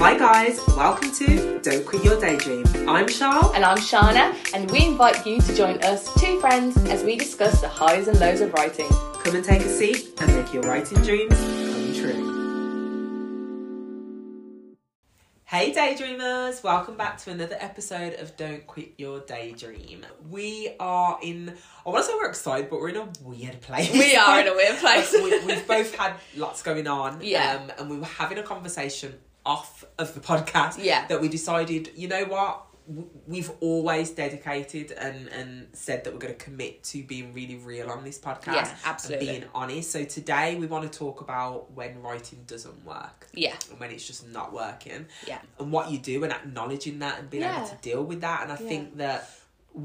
Hi guys, welcome to Don't Quit Your Daydream. I'm Charl. And I'm Shana, and we invite you to join us, two friends, as we discuss the highs and lows of writing. Come and take a seat and make your writing dreams come true. Hey daydreamers, welcome back to another episode of Don't Quit Your Daydream. We are in, I want to say we're excited, but we're in a weird place. We are in a weird place. we, we've both had lots going on. Yeah. Um, and we were having a conversation off of the podcast. Yeah. That we decided, you know what? We've always dedicated and, and said that we're going to commit to being really real on this podcast. Yeah, absolutely. And being honest. So today we want to talk about when writing doesn't work Yeah, and when it's just not working yeah, and what you do and acknowledging that and being able to deal with that. And I Yeah. think that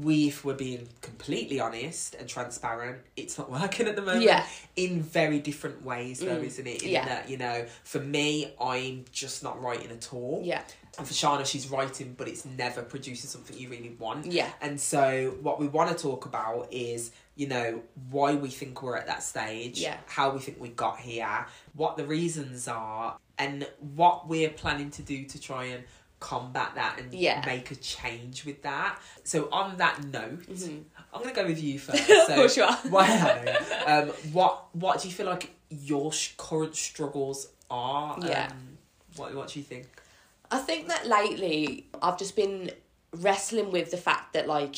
we, if we're being completely honest and transparent, it's not working at the moment. Yeah. In very different ways, though, Mm. isn't it? In Yeah. that, you know, for me, I'm just not writing at all. yeah, And for Shana, she's writing, but it's never producing something you really want. yeah, And so, what we want to talk about is, you know, why we think we're at that stage, Yeah. how we think we got here, what the reasons are, and what we're planning to do to try and combat that and Yeah. make a change with that. So, on that note, Mhm. I'm going to go with you first. Of So, course you are. Wow. um, what What do you feel like your sh- current struggles are? Yeah. Um, what What do you think? I think that lately I've just been wrestling with the fact that like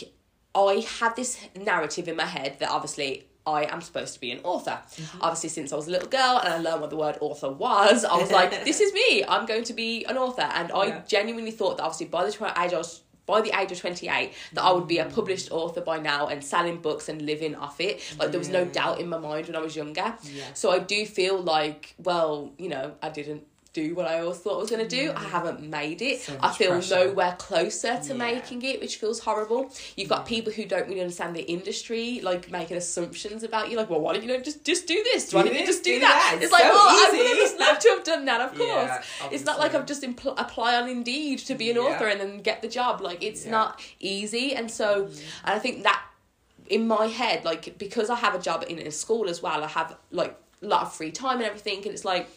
I have this narrative in my head that obviously I am supposed to be an author. Mm-hmm. Obviously, since I was a little girl and I learned what the word author was, I was like, "This is me. I'm going to be an author." And I Yeah. genuinely thought that obviously by the age I was by the age of 28 that I would be a Mm. published author by now and selling books and living off it. Like there was no doubt in my mind when I was younger. Yeah. So I do feel like, well, you know, I didn't do what I always thought I was going to do. I mm. haven't made it. So I feel pressure. nowhere closer to Yeah. making it, which feels horrible. You've got people who don't really understand the industry, like making assumptions about you, like, well, why don't you know, just just do this? Why Do don't you just do, do that? that. It's It's like, so well, I would have just loved to have done that, of course. Yeah, it's not like. I've just impl- apply on Indeed to be an author and then get the job. Like, it's not easy, and so, mm. and I think that in my head, like because I have a job in a school as well, I have like a lot of free time and everything, and it's like,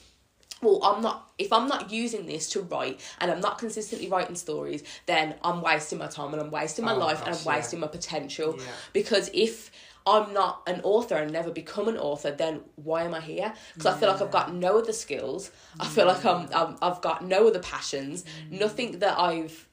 well, I'm not if I'm not using this to write and I'm not consistently writing stories, then I'm wasting my time and I'm wasting my Oh, life and I'm yeah. wasting my potential. Yeah. Because if I'm not an author and never become an author, then why am I here? Because I feel like I've got no other skills. I feel like I'm, I'm I've got no other passions. Mm. Nothing that I've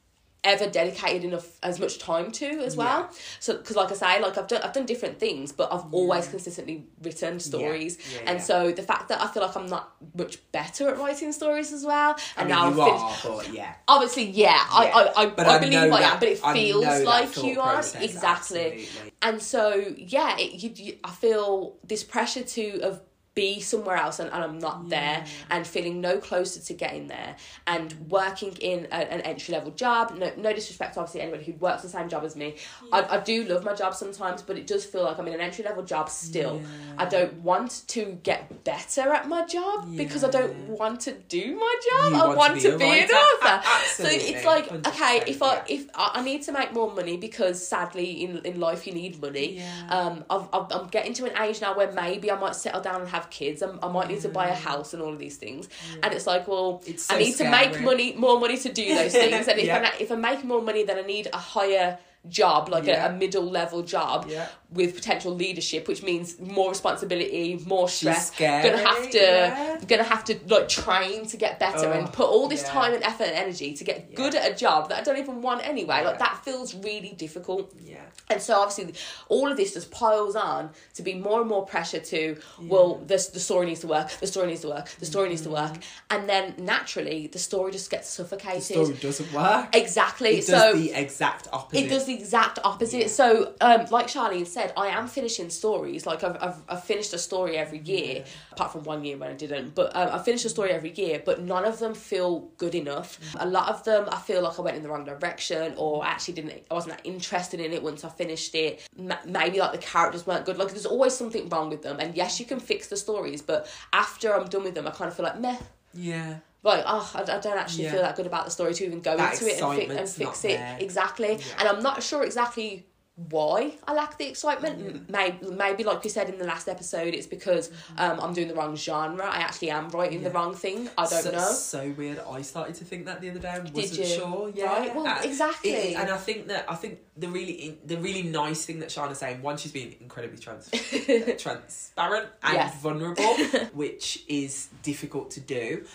ever dedicated enough as much time to as well. Yeah. So because like I say, like I've done I've done different things, but I've always consistently written stories. Yeah, and yeah. so the fact that I feel like I'm not much better at writing stories as well, I and mean, now you I've are, but yeah. Obviously, yeah, Yeah. I, I, I, I, I believe I that- am, but it feels like you are exactly. absolutely. And so yeah, it, you, you, I feel this pressure to of be somewhere else and, and I'm not there and feeling no closer to getting there and working in a, an entry level job. No, no disrespect to obviously anyone who works the same job as me. I, I do love my job sometimes, but it does feel like I'm in an entry level job still. I don't want to get better at my job because I don't want to do my job. You I want want to be be, an author. so it's like okay, if I if I, I need to make more money because sadly in in life you need money. Yeah. Um, I've, I've, I'm getting to an age now where maybe I might settle down and have kids. I'm, I might need to buy a mm. house and all of these things. Mm. And it's like, well, It's so I need to make money, more money to do those things. And if Yeah. I if I make more money, then I need a higher job, like Yeah. a, a middle level job Yeah. with potential leadership, which means more responsibility, more stress. Gonna have to, yeah. gonna have to like train to get better and Oh, put all this time and effort and energy to get good at a job that I don't even want anyway. Like that feels really difficult. Yeah. And so obviously all of this just piles on to be more and more pressure to well this the story needs to work, the story needs to work, the story needs to work. Mm-hmm. And then naturally the story just gets suffocated. The story doesn't work. Exactly. It so does the exact opposite. it does the exact opposite. Yeah. So, um, like Charlene said, I am finishing stories. Like I've, I've, I've finished a story every year, apart from one year when I didn't. But um, I finished a story every year, but none of them feel good enough. A lot of them, I feel like I went in the wrong direction, or I actually didn't. I wasn't that interested in it once I finished it. M- maybe like the characters weren't good. Like there's always something wrong with them. And yes, you can fix the stories, but after I'm done with them, I kind of feel like meh. Yeah. Like, oh, I, I don't actually Yeah. feel that good about the story to even go That into it and, fi- and fix it. there. Exactly. Yeah. And I'm not sure exactly why I lack the excitement. Maybe, maybe like we said in the last episode, it's because um, I'm doing the wrong genre. I actually am writing the wrong thing. I don't so, know. So weird. I started to think that the other day and wasn't you? sure. Yeah, Right, well, Uh, exactly. it- and I think that I think the really the really nice thing that Shana's saying, one, she's being incredibly trans transparent and Yes. vulnerable, which is difficult to do.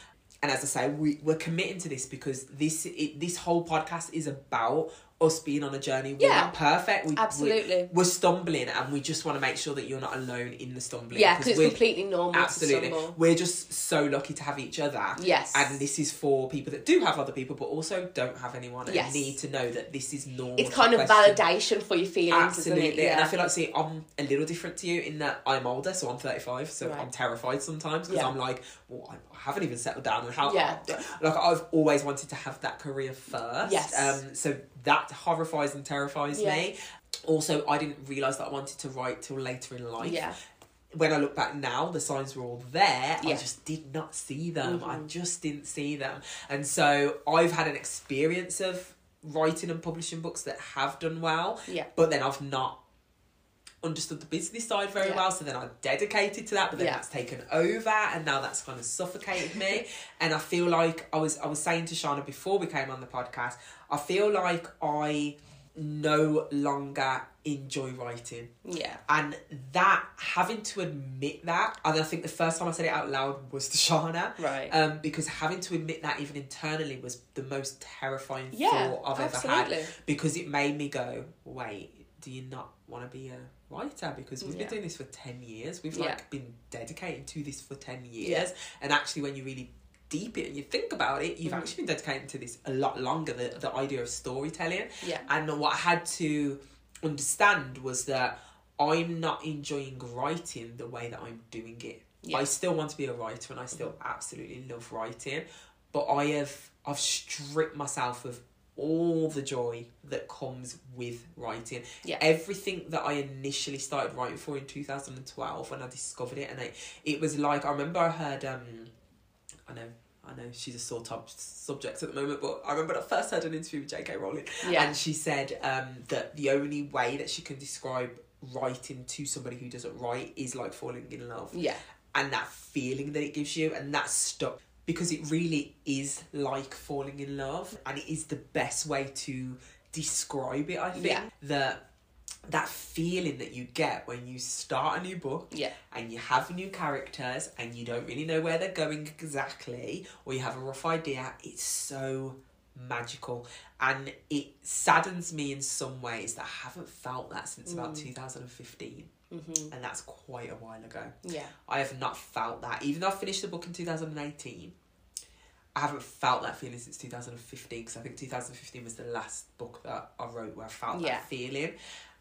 And as I say, we we're committing to this because this it, this whole podcast is about us being on a journey. We're Yeah. not perfect. We, Absolutely. We, we're stumbling, and we just want to make sure that you're not alone in the stumbling. yeah, because it's we're- completely normal Absolutely. to stumble. We're just so lucky to have each other. Yes. And this is for people that do have other people, but also don't have anyone and Yes. need to know that this is normal. It's kind of question. validation for your feelings, Absolutely. it? And I feel like, see, I'm a little different to you in that I'm older, so I'm 35, so Right. I'm terrified sometimes because Yeah. I'm like, well, I haven't even settled down. And how, Yeah. like, I've always wanted to have that career first. Yes. Um, so that horrifies and terrifies Yeah. me. Also, I didn't realise that I wanted to write till later in life yeah. when I look back now, the signs were all there. Yeah. I just did not see them. I Mhm. just didn't see them. And so I've had an experience of writing and publishing books that have done well, Yeah. but then I've not understood the business side very Yeah. well. So then I dedicated to that, but then Yeah. that's taken over, and now that's kind of suffocated me. and I feel like I was I was saying to Shana before we came on the podcast, I feel like I no longer enjoy writing Yeah. and that having to admit that and i think the first time i said it out loud was to shana Right. um, because having to admit that even internally was the most terrifying yeah. thought i've ever had because it made me go wait do you not want to be a writer because we've Yeah. been doing this for 10 years we've Yeah. like been dedicating to this for 10 years Yeah. and actually when you really deep it and you think about it you've Mhm. actually been dedicating to this a lot longer the, the idea of storytelling Yeah. and what I had to understand was that I'm not enjoying writing the way that I'm doing it. Yeah. I still want to be a writer and I still absolutely love writing, but I have I've stripped myself of all the joy that comes with writing. Yeah. Everything that I initially started writing for in 2012 when I discovered it and I, it was like I remember I heard um I know I know she's a sore top subject at the moment, but I remember I first heard an interview with J.K. Rowling Yeah. and she said um, that the only way that she can describe writing to somebody who doesn't write is like falling in love. Yeah. And that feeling that it gives you, and that stuck because it really is like falling in love, and it is the best way to describe it. I think Yeah. that that feeling that you get when you start a new book Yeah. and you have new characters and you don't really know where they're going exactly or you have a rough idea it's so magical and it saddens me in some ways that I haven't felt that since about mm. 2015 Mm-hmm. and that's quite a while ago Yeah. I have not felt that even though I finished the book in 2018 I haven't felt that feeling since 2015 because I think 2015 was the last book that I wrote where I felt Yeah. that feeling.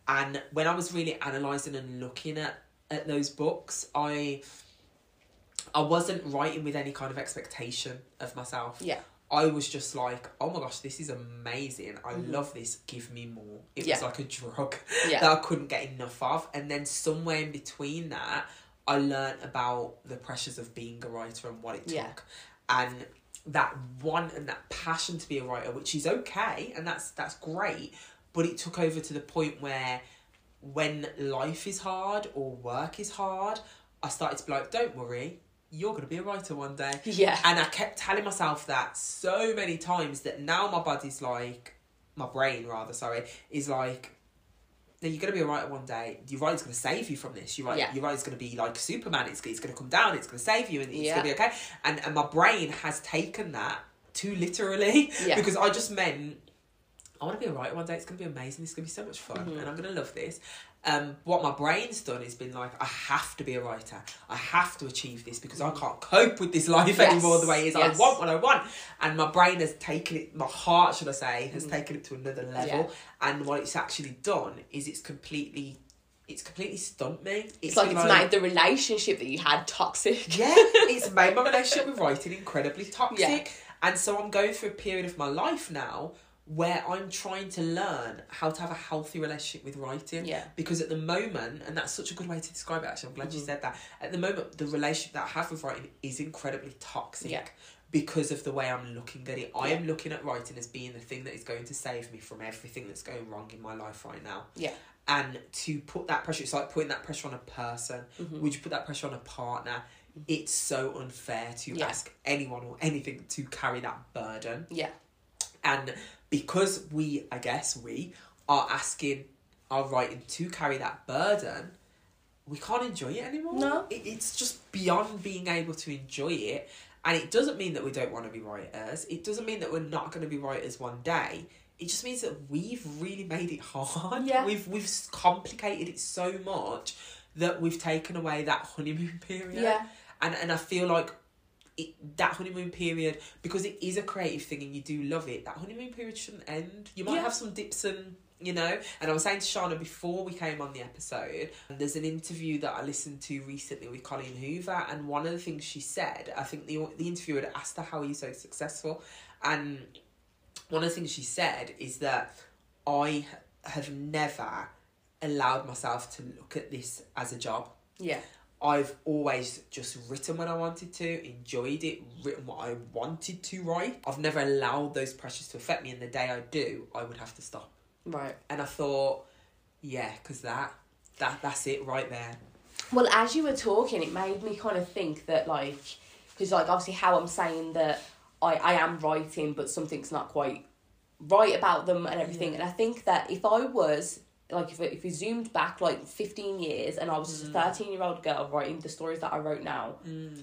And when I was really analysing and looking at, at those books, I I wasn't writing with any kind of expectation of myself. Yeah. I was just like, oh my gosh, this is amazing. I love this. Give me more. It Mm-hmm. Yeah. was like a drug Yeah. that I couldn't get enough of. And then somewhere in between that, I learned about the pressures of being a writer and what it took. Yeah. And that want and that passion to be a writer, which is okay and that's that's great, but it took over to the point where when life is hard or work is hard, I started to be like, Don't worry, you're gonna be a writer one day. Yeah. And I kept telling myself that so many times that now my body's like, my brain rather, sorry, is like, no, you're gonna be a writer one day. Your writing's gonna save you from this. Your writer, Yeah. your writing's gonna be like Superman. It's it's gonna come down. It's gonna save you, and it's Yeah. gonna be okay. And and my brain has taken that too literally Yeah. because I just meant I want to be a writer one day. It's gonna be amazing. It's gonna be so much fun, Mm-hmm. and I'm gonna love this. Um, what my brain's done is been like, I have to be a writer. I have to achieve this because I can't cope with this life Mm. Yes, anymore the way it is. yes. I want what I want, and my brain has taken it. My heart, should I say, has taken it to another level. Mm. Yeah. And what it's actually done is it's completely, it's completely stumped me. It's like it's made the relationship that you had toxic. Yeah, it's made my relationship with writing incredibly toxic. Yeah. And so I'm going through a period of my life now where I'm trying to learn how to have a healthy relationship with writing. Yeah. Because at the moment, and that's such a good way to describe it actually, I'm glad Mm-hmm. you said that. At the moment, the relationship that I have with writing is incredibly toxic. Yeah. Because of the way I'm looking at it. I Yeah. am looking at writing as being the thing that is going to save me from everything that's going wrong in my life right now. Yeah. and to put that pressure it's like putting that pressure on a person Mm-hmm. would you put that pressure on a partner it's so unfair to Yeah. ask anyone or anything to carry that burden Yeah. And because we i guess we are asking our writing to carry that burden we can't enjoy it anymore No. it, it's just beyond being able to enjoy it and it doesn't mean that we don't want to be writers it doesn't mean that we're not going to be writers one day it just means that we've really made it hard Yeah. we've we've complicated it so much that we've taken away that honeymoon period Yeah. and and i feel like it, that honeymoon period because it is a creative thing and you do love it that honeymoon period shouldn't end you might Yeah. have some dips and you know and i was saying to shana before we came on the episode there's an interview that i listened to recently with colleen hoover and one of the things she said i think the the interviewer had asked her how are you so successful and one of the things she said is that i have never allowed myself to look at this as a job Yeah. I've always just written when I wanted to, enjoyed it, written what I wanted to write. I've never allowed those pressures to affect me, and the day I do, I would have to stop. Right. And I thought, yeah, because that, that, that's it right there. Well, as you were talking, it made me kind of think that, like, because, like, obviously, how I'm saying that I, I am writing, but something's not quite right about them and everything. Yeah. And I think that if I was, like, if, if we zoomed back, like, 15 years and I was Mm. a 13 year old girl writing the stories that I wrote now,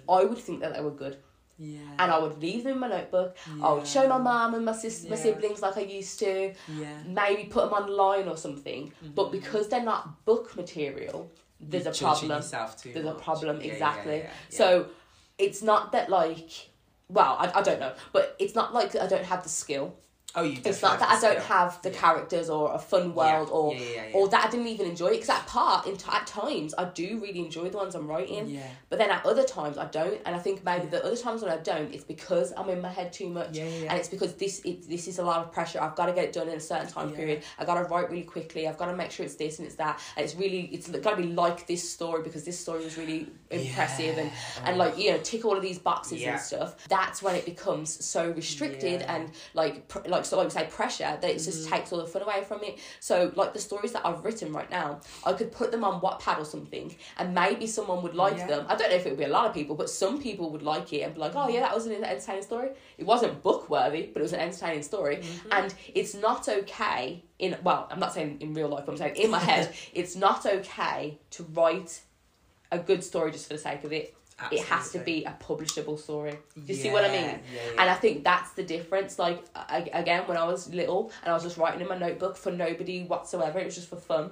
I would think that they were good. Yeah. And I would leave them in my notebook. Yeah. I would show my mum and my, sis- my siblings like I used to. yeah. Maybe put them online or something. But because they're not book material, there's You're a problem Yourself too there's a problem Yeah, yeah, exactly yeah, yeah, yeah. so it's not that like well I, I don't know but it's not like i don't have the skill oh, you. it's not that i don't have the characters or a fun world or or that i didn't even enjoy it because at part in at times i do really enjoy the ones i'm writing Yeah. but then at other times i don't and i think maybe the other times when i don't it's because i'm in my head too much Yeah, yeah, and it's because this it, this is a lot of pressure. I've got to get it done in a certain time period. I got to write really quickly. I've got to make sure it's this and it's that. And it's really it's got to be like this story because this story was really impressive and and like you know tick all of these boxes and stuff. That's when it becomes so restricted and like pr- like so like we say pressure that it just Mm-hmm. takes all the fun away from it so like the stories that i've written right now i could put them on wattpad or something and maybe someone would like Yeah. them i don't know if it would be a lot of people but some people would like it and be like oh yeah that was an entertaining story it wasn't book worthy but it was an entertaining story Mm-hmm. and it's not okay in well i'm not saying in real life but i'm saying in my head it's not okay to write a good story just for the sake of it it has to be a publishable story. Do you see what I mean? yeah, yeah. And I think that's the difference. Like I, again, when I was little and I was just writing in my notebook for nobody whatsoever, it was just for fun.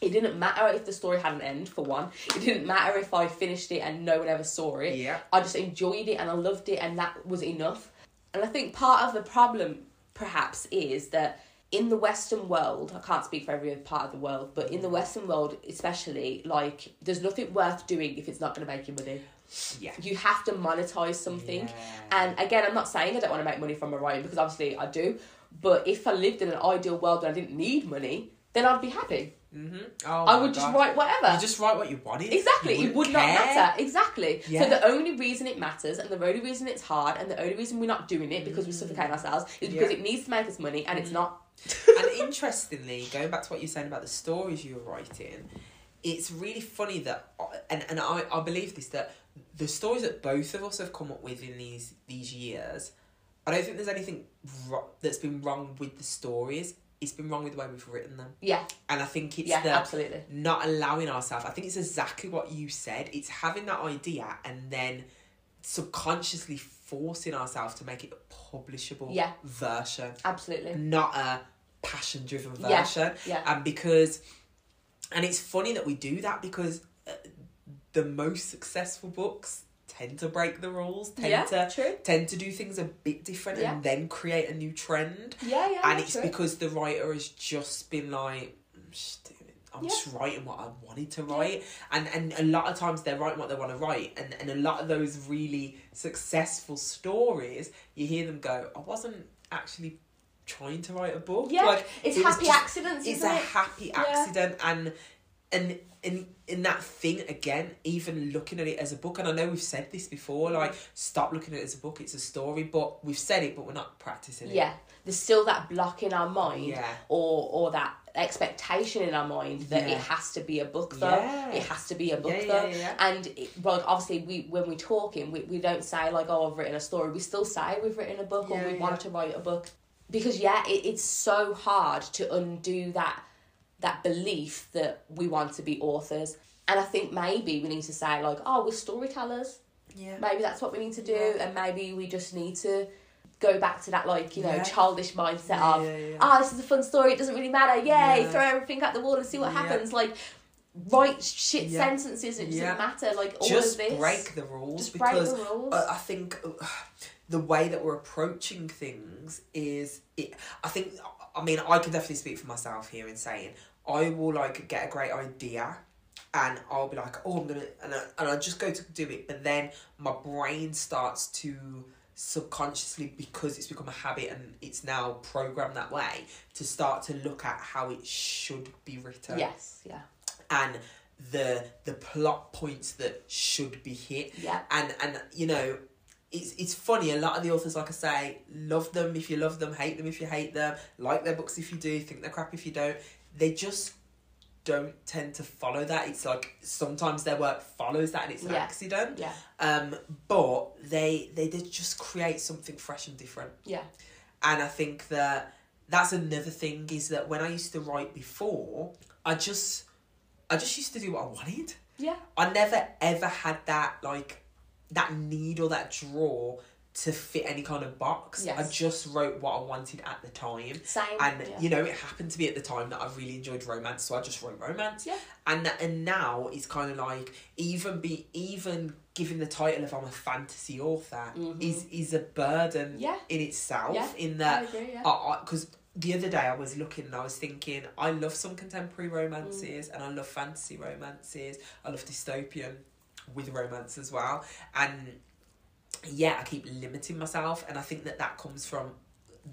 It didn't matter if the story had an end. For one, it didn't matter if I finished it and no one ever saw it. Yeah. I just enjoyed it and I loved it, and that was enough. And I think part of the problem, perhaps, is that in the Western world, I can't speak for every other part of the world, but in the Western world, especially, like, there's nothing worth doing if it's not going to make you money. Yeah. You have to monetize something. Yeah. And again, I'm not saying I don't want to make money from my writing because obviously I do. But if I lived in an ideal world and I didn't need money, then I'd be happy. Mm-hmm. Oh I would just God. write whatever. You just write what you wanted. Exactly, You it would wouldn't matter. Exactly. Yeah. So the only reason it matters, and the only reason it's hard, and the only reason we're not doing it because we suffocate ourselves is because Mm. Yeah. Mm. it needs to make us money, and it's not. And interestingly, going back to what you're saying about the stories you were writing, it's really funny that, and, and I, I believe this, that the stories that both of us have come up with in these, these years, I don't think there's anything ro- that's been wrong with the stories. It's been wrong with the way we've written them. Yeah, And I think it's yeah, the absolutely. not allowing ourselves. I think it's exactly what you said. It's having that idea and then subconsciously forcing ourselves to make it a publishable Yeah. version Absolutely. not a passion driven version. yeah. And because, and it's funny that we do that because uh, the most successful books tend to break the rules, tend Yeah, to true. tend to do things a bit different Yeah. and then create a new trend. Yeah, yeah. and it's true. because the writer has just been like, I'm just, doing it. I'm Yeah. just writing what I wanted to write, and and a lot of times they're writing what they want to write, and and a lot of those really successful stories, you hear them go, I wasn't actually trying to write a book. Yeah, like it's it happy just- accidents, It's a it? happy Yeah. accident, and and in in that thing again, even looking at it as a book, and I know we've said this before, like stop looking at it as a book, it's a story, but we've said it, but we're not practicing it. Yeah, there's still that block in our mind, Yeah. or or that expectation in our mind that Yeah. it has to be a book though. Yeah. it has to be a book Yeah, though. and it, well obviously we when we're talking we, we don't say like oh i've written a story. We still say we've written a book or we want to write a book because yeah it, it's so hard to undo that that belief that we want to be authors. And i think maybe we need to say like oh we're storytellers. Yeah. maybe that's what we need to do and maybe we just need to go back to that like you know Yeah. childish mindset of ah this is a fun story it doesn't really matter yay Yeah. throw everything at the wall and see what happens like write shit Yeah. sentences it doesn't Yeah. matter like all Just of this break the rules just break because the rules uh, I think uh, the way that we're approaching things is it. I think I mean I can definitely speak for myself here in saying I will like get a great idea. And I'll be like, oh, I'm gonna, and I, and I just go to do it, but then my brain starts to subconsciously, because it's become a habit and it's now programmed that way, to start to look at how it should be written. Yes yeah. And the the plot points that should be hit. Yeah and and you know it's it's funny a lot of the authors like i say love them if you love them hate them if you hate them like their books if you do think they're crap if you don't. They just don't tend to follow that. It's like sometimes their work follows that and it's an Yeah. accident. Yeah. Um but they they did just create something fresh and different. Yeah. And I think that that's another thing is that when I used to write before, I just I just used to do what I wanted. yeah. I never ever had that like that need or that draw to fit any kind of box. Yes. I just wrote what I wanted at the time. same And yeah. you know, it happened to be at the time that I really enjoyed romance, so I just wrote romance. Yeah. And and now it's kind of like even be even giving the title of I'm a fantasy author Mhm. is is a burden Yeah. in itself. Yeah. In I that agree yeah because the other day I was looking and I was thinking I love some contemporary romances and I love fantasy romances. I love dystopian with romance as well. And yeah, I keep limiting myself, and I think that that comes from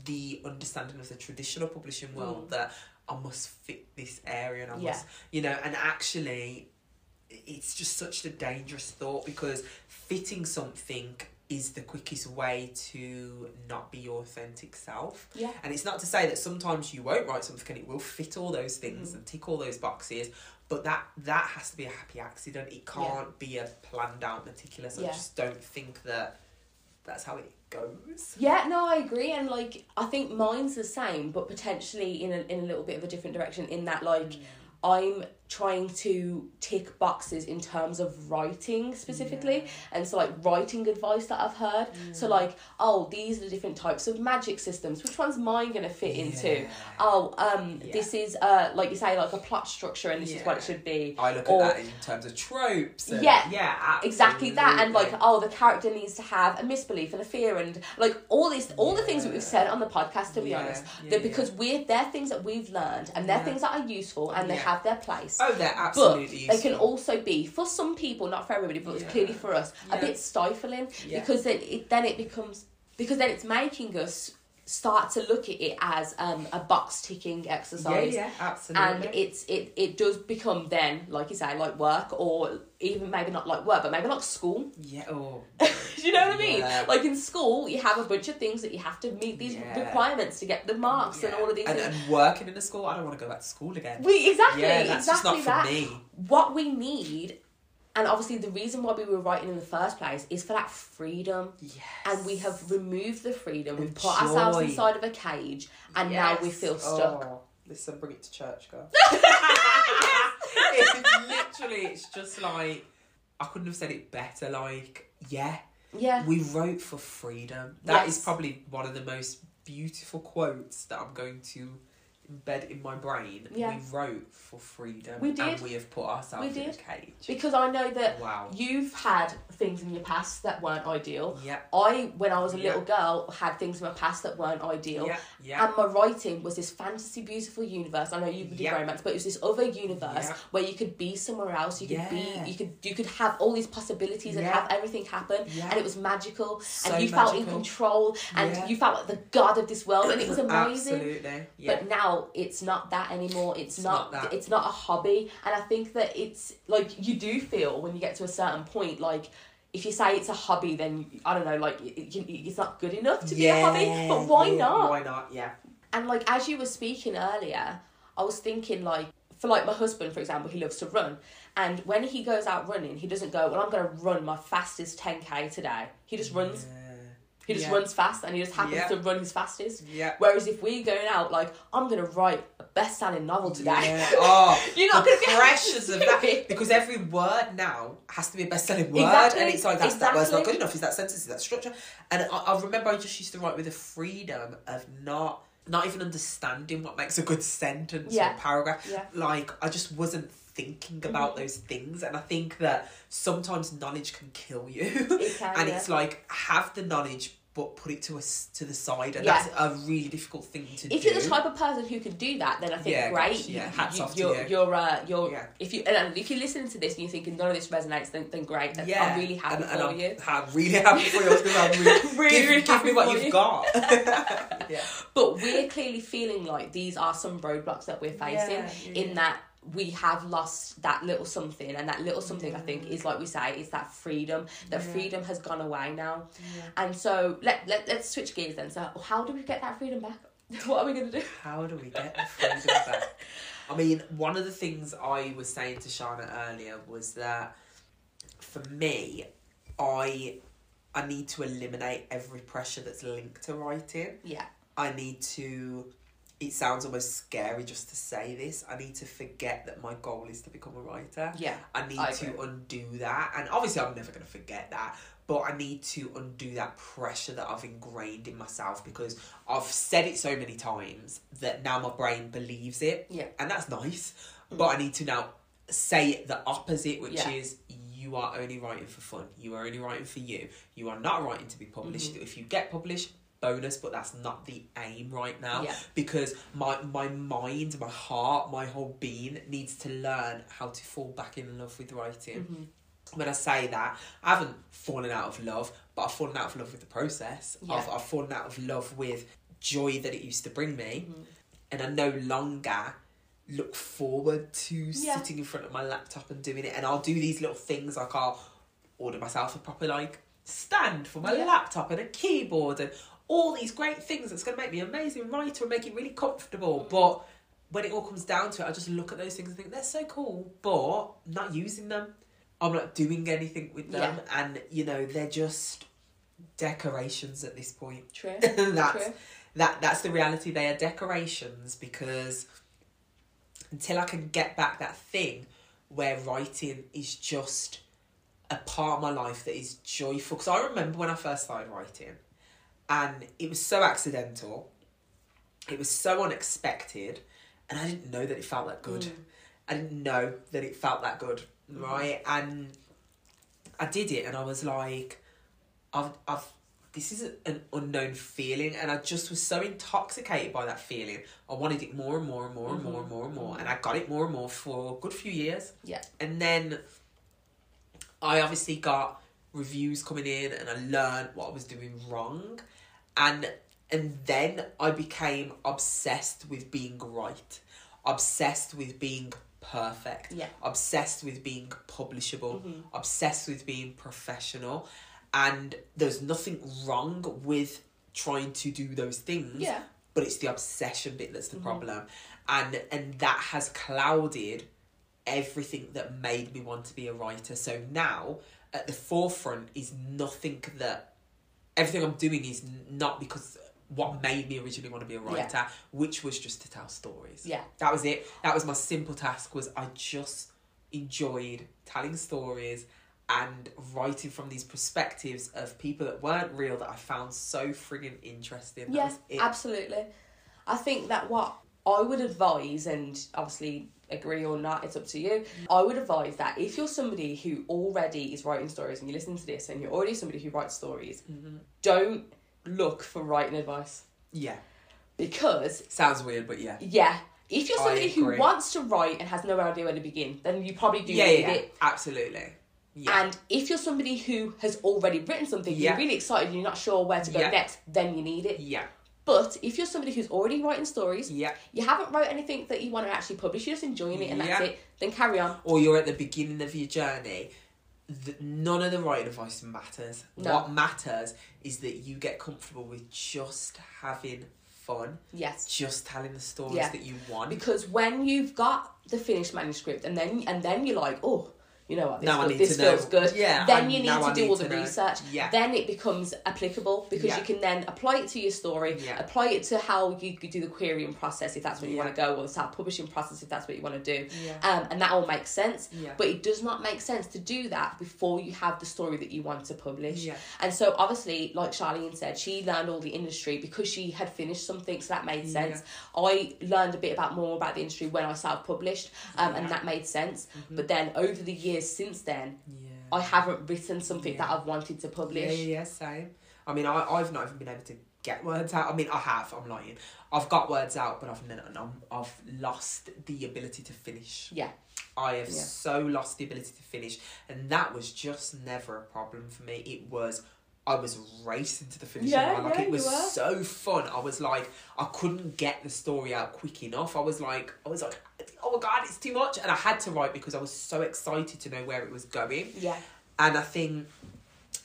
the understanding of the traditional publishing world that I must fit this area and I Yeah. must, you know, and actually, it's just such a dangerous thought because fitting something is the quickest way to not be your authentic self. yeah And it's not to say that sometimes you won't write something and it will fit all those things Mm. and tick all those boxes, but that that has to be a happy accident. It can't be a planned out meticulous. I just don't think that that's how it goes. Yeah, no, I agree, and like I think mine's the same, but potentially in a in a little bit of a different direction. In that, like, Mm. I'm trying to tick boxes in terms of writing specifically, and so like writing advice that I've heard. So like, oh, these are the different types of magic systems. Which one's mine gonna fit into? Oh, um, Yeah. this is uh, like you say, like a plot structure, and this is what it should be. I look Or- at that in terms of tropes. And, Yeah. yeah, exactly that and like oh the character needs to have a misbelief and a fear and like all this all the things that we've said on the podcast to be Yeah, honest yeah, yeah. because we're they're things that we've learned and they're Yeah. things that are useful and they have their place oh, they're but absolutely. they can also be for some people not for everybody but Yeah. clearly for us a bit stifling Yeah. because then it then it becomes because then it's making us start to look at it as um, a box ticking exercise yeah, absolutely. and it's it it does become then like you say like work or even maybe not like work but maybe like school yeah, oh. do you know what I mean? Yeah. Like in school, you have a bunch of things that you have to meet these Yeah. requirements to get the marks and all of these and, and working in a school, I don't want to go back to school again. we exactly, yeah, that's exactly just not that. for me. What we need, and obviously the reason why we were writing in the first place is for that freedom. Yes. And we have removed the freedom. We've put ourselves inside of a cage, and now we Yes. feel stuck. Oh, listen, bring it to church, girl. it's literally, it's just like I couldn't have said it better. Like, yeah, Yeah, we wrote for freedom. That is Yes. probably one of the most beautiful quotes that I'm going to embed in my brain. Yeah. We wrote for freedom. We did. And we have put ourselves We in a did. cage. because I know that Wow. you've had things in your past that weren't ideal. Yeah. I, when I was a Yeah. little girl, had things in my past that weren't ideal. Yeah. Yeah. And my writing was this fantasy, beautiful universe. I know you did Yeah. romance, but it was this other universe where you could be somewhere else. You could Yeah. be, you could, you could have all these possibilities and have everything happen, and it was magical. So and you felt in control, and you felt like the god of this world, and it was amazing. Absolutely. But now it's not that anymore. It's, It's not. not that. It's not a hobby, and I think that it's like you do feel when you get to a certain point, like. If you say it's a hobby, then I don't know, like it, it, it's not good enough to be a hobby. But why yeah, not? Why not? Yeah. And like as you were speaking earlier, I was thinking like for like my husband, for example, he loves to run. And when he goes out running, he doesn't go, Well, I'm gonna run my fastest ten K today. He just runs. He just Yeah. runs fast and he just happens Yeah. to run his fastest. Yeah. Whereas if we're going out like, I'm gonna write a best selling novel today. Yeah. Oh, You're not gonna be able to of that because every word now has to be a best-selling word, Exactly, and it's like that's, that word's not good enough. Is that sentence? Is that structure? And I, I remember I just used to write with the freedom of not not even understanding what makes a good sentence Yeah. or paragraph. Yeah. Like I just wasn't thinking about Mm-hmm. those things, and I think that sometimes knowledge can kill you, It can, and yeah. it's like have the knowledge. But put it to us to the side, and Yeah. that's a really difficult thing to do. If you're the type of person who can do that, then I think Yeah, great. gosh, yeah, hats you, off to you're, you. You're, uh, you're, Yeah. if you and if you're listening to this and you're thinking none of this resonates, then, then great. Then I'm really happy and, for and I'm, you. I'm really happy for you. I'm really, Really, give, really give happy me what you've you. got. yeah. But we're clearly feeling like these are some roadblocks that we're facing Yeah, yeah, in yeah. that we have lost that little something and that little something I think is mm. like we say is that freedom that Yeah. freedom has gone away now and so let, let, let's switch gears then so how do we get that freedom back what are we going to do How do we get the freedom back? I mean, one of the things I was saying to Shana earlier was that for me, I I need to eliminate every pressure that's linked to writing. yeah I need to. It sounds almost scary just to say this. I need to forget that my goal is to become a writer. yeah I need I to undo that. And obviously, I'm never going to forget that. But I need to undo that pressure that I've ingrained in myself because I've said it so many times that now my brain believes it. Yeah. And that's nice. But I need to now say the opposite, which Yeah. is you are only writing for fun. You are only writing for you. You are not writing to be published. Mm-hmm. If you get published, bonus, but that's not the aim right now Yeah. because my my mind, my heart, my whole being needs to learn how to fall back in love with writing. Mm-hmm. When I say that, I haven't fallen out of love, but I've fallen out of love with the process. Yeah. I've, I've fallen out of love with joy that it used to bring me, Mm-hmm. and I no longer look forward to Yeah. sitting in front of my laptop and doing it. And I'll do these little things like I'll order myself a proper like stand for my Yeah. laptop and a keyboard and all these great things that's going to make me an amazing writer and make it really comfortable. But when it all comes down to it, I just look at those things and think they're so cool, but I'm not using them. I'm not doing anything with them, and you know they're just decorations at this point. true that's True. that that's the reality. They are decorations because until I can get back that thing where writing is just a part of my life that is joyful. Because I remember when I first started writing, and it was so accidental, it was so unexpected, and I didn't know that it felt that good. Mm. I didn't know that it felt that good, mm. right? And I did it, and I was like, I've, I've, this is an unknown feeling, and I just was so intoxicated by that feeling. I wanted it more and more and more and more and mm-hmm. more and more, and I mm-hmm. got it more and more for a good few years. Yeah. And then I obviously got reviews coming in, and I learned what I was doing wrong, and and then I became obsessed with being right, obsessed with being perfect, Yeah. obsessed with being publishable, Mm-hmm. obsessed with being professional, and there's nothing wrong with trying to do those things Yeah. Mm-hmm. but it's the obsession bit that's the problem and and that has clouded everything that made me want to be a writer so now at the forefront is nothing that everything i'm doing is not because what made me originally want to be a Yeah. writer which was just to tell stories Yeah. that was it that was my simple task was i just enjoyed telling stories and writing from these perspectives of people that weren't real that i found so friggin' interesting Yes, Yeah, absolutely. I think that what I would advise, and obviously agree or not, it's up to you. I would advise that if you're somebody who already is writing stories and you listen to this and you're already somebody who writes stories, Mm-hmm. don't look for writing advice. yeah Because, Sounds weird, but yeah. yeah, if you're somebody who wants to write and has no idea where to begin, then you probably do Yeah, need yeah, it. absolutely. Yeah. And if you're somebody who has already written something, Yeah. you're really excited, and you're not sure where to go Yeah. next, then you need it. yeah. But if you're somebody who's already writing stories, Yeah. you haven't wrote anything that you want to actually publish, you're just enjoying it and that's it, then carry on. Or you're at the beginning of your journey. th none of the writing advice matters. No. What matters is that you get comfortable with just having fun Yes. just telling the stories Yeah. that you want. Because when you've got the finished manuscript and then and then you're like, oh, you know what, this, Now this to know. feels good. Yeah, Then you need to I do need all the research. Yeah. Then it becomes applicable because Yeah. you can then apply it to your story, Yeah. apply it to how you could do the querying process if that's what you want to go, or the self publishing process if that's what you want to do. Yeah. Um, and that all makes sense. Yeah. But it does not make sense to do that before you have the story that you want to publish. Yeah. And so obviously, like Charlene said, she learned all the industry because she had finished something, so that made sense. I learned a bit about more about the industry when I self published, um, and that made sense. But then over the years since then, yeah. I haven't written something that I've wanted to publish. yeah, yeah, same. I mean, I, I've not even been able to get words out. I mean, I have. I'm lying. I've got words out, but I've never, I'm, I've lost the ability to finish. Yeah. I have Yeah. so lost the ability to finish, and that was just never a problem for me. It was. I was racing to the finish Yeah, line. Like yeah, it was so fun. I was like, I couldn't get the story out quick enough. I was like, I was like, oh my god, it's too much, and I had to write because I was so excited to know where it was going. Yeah. And I think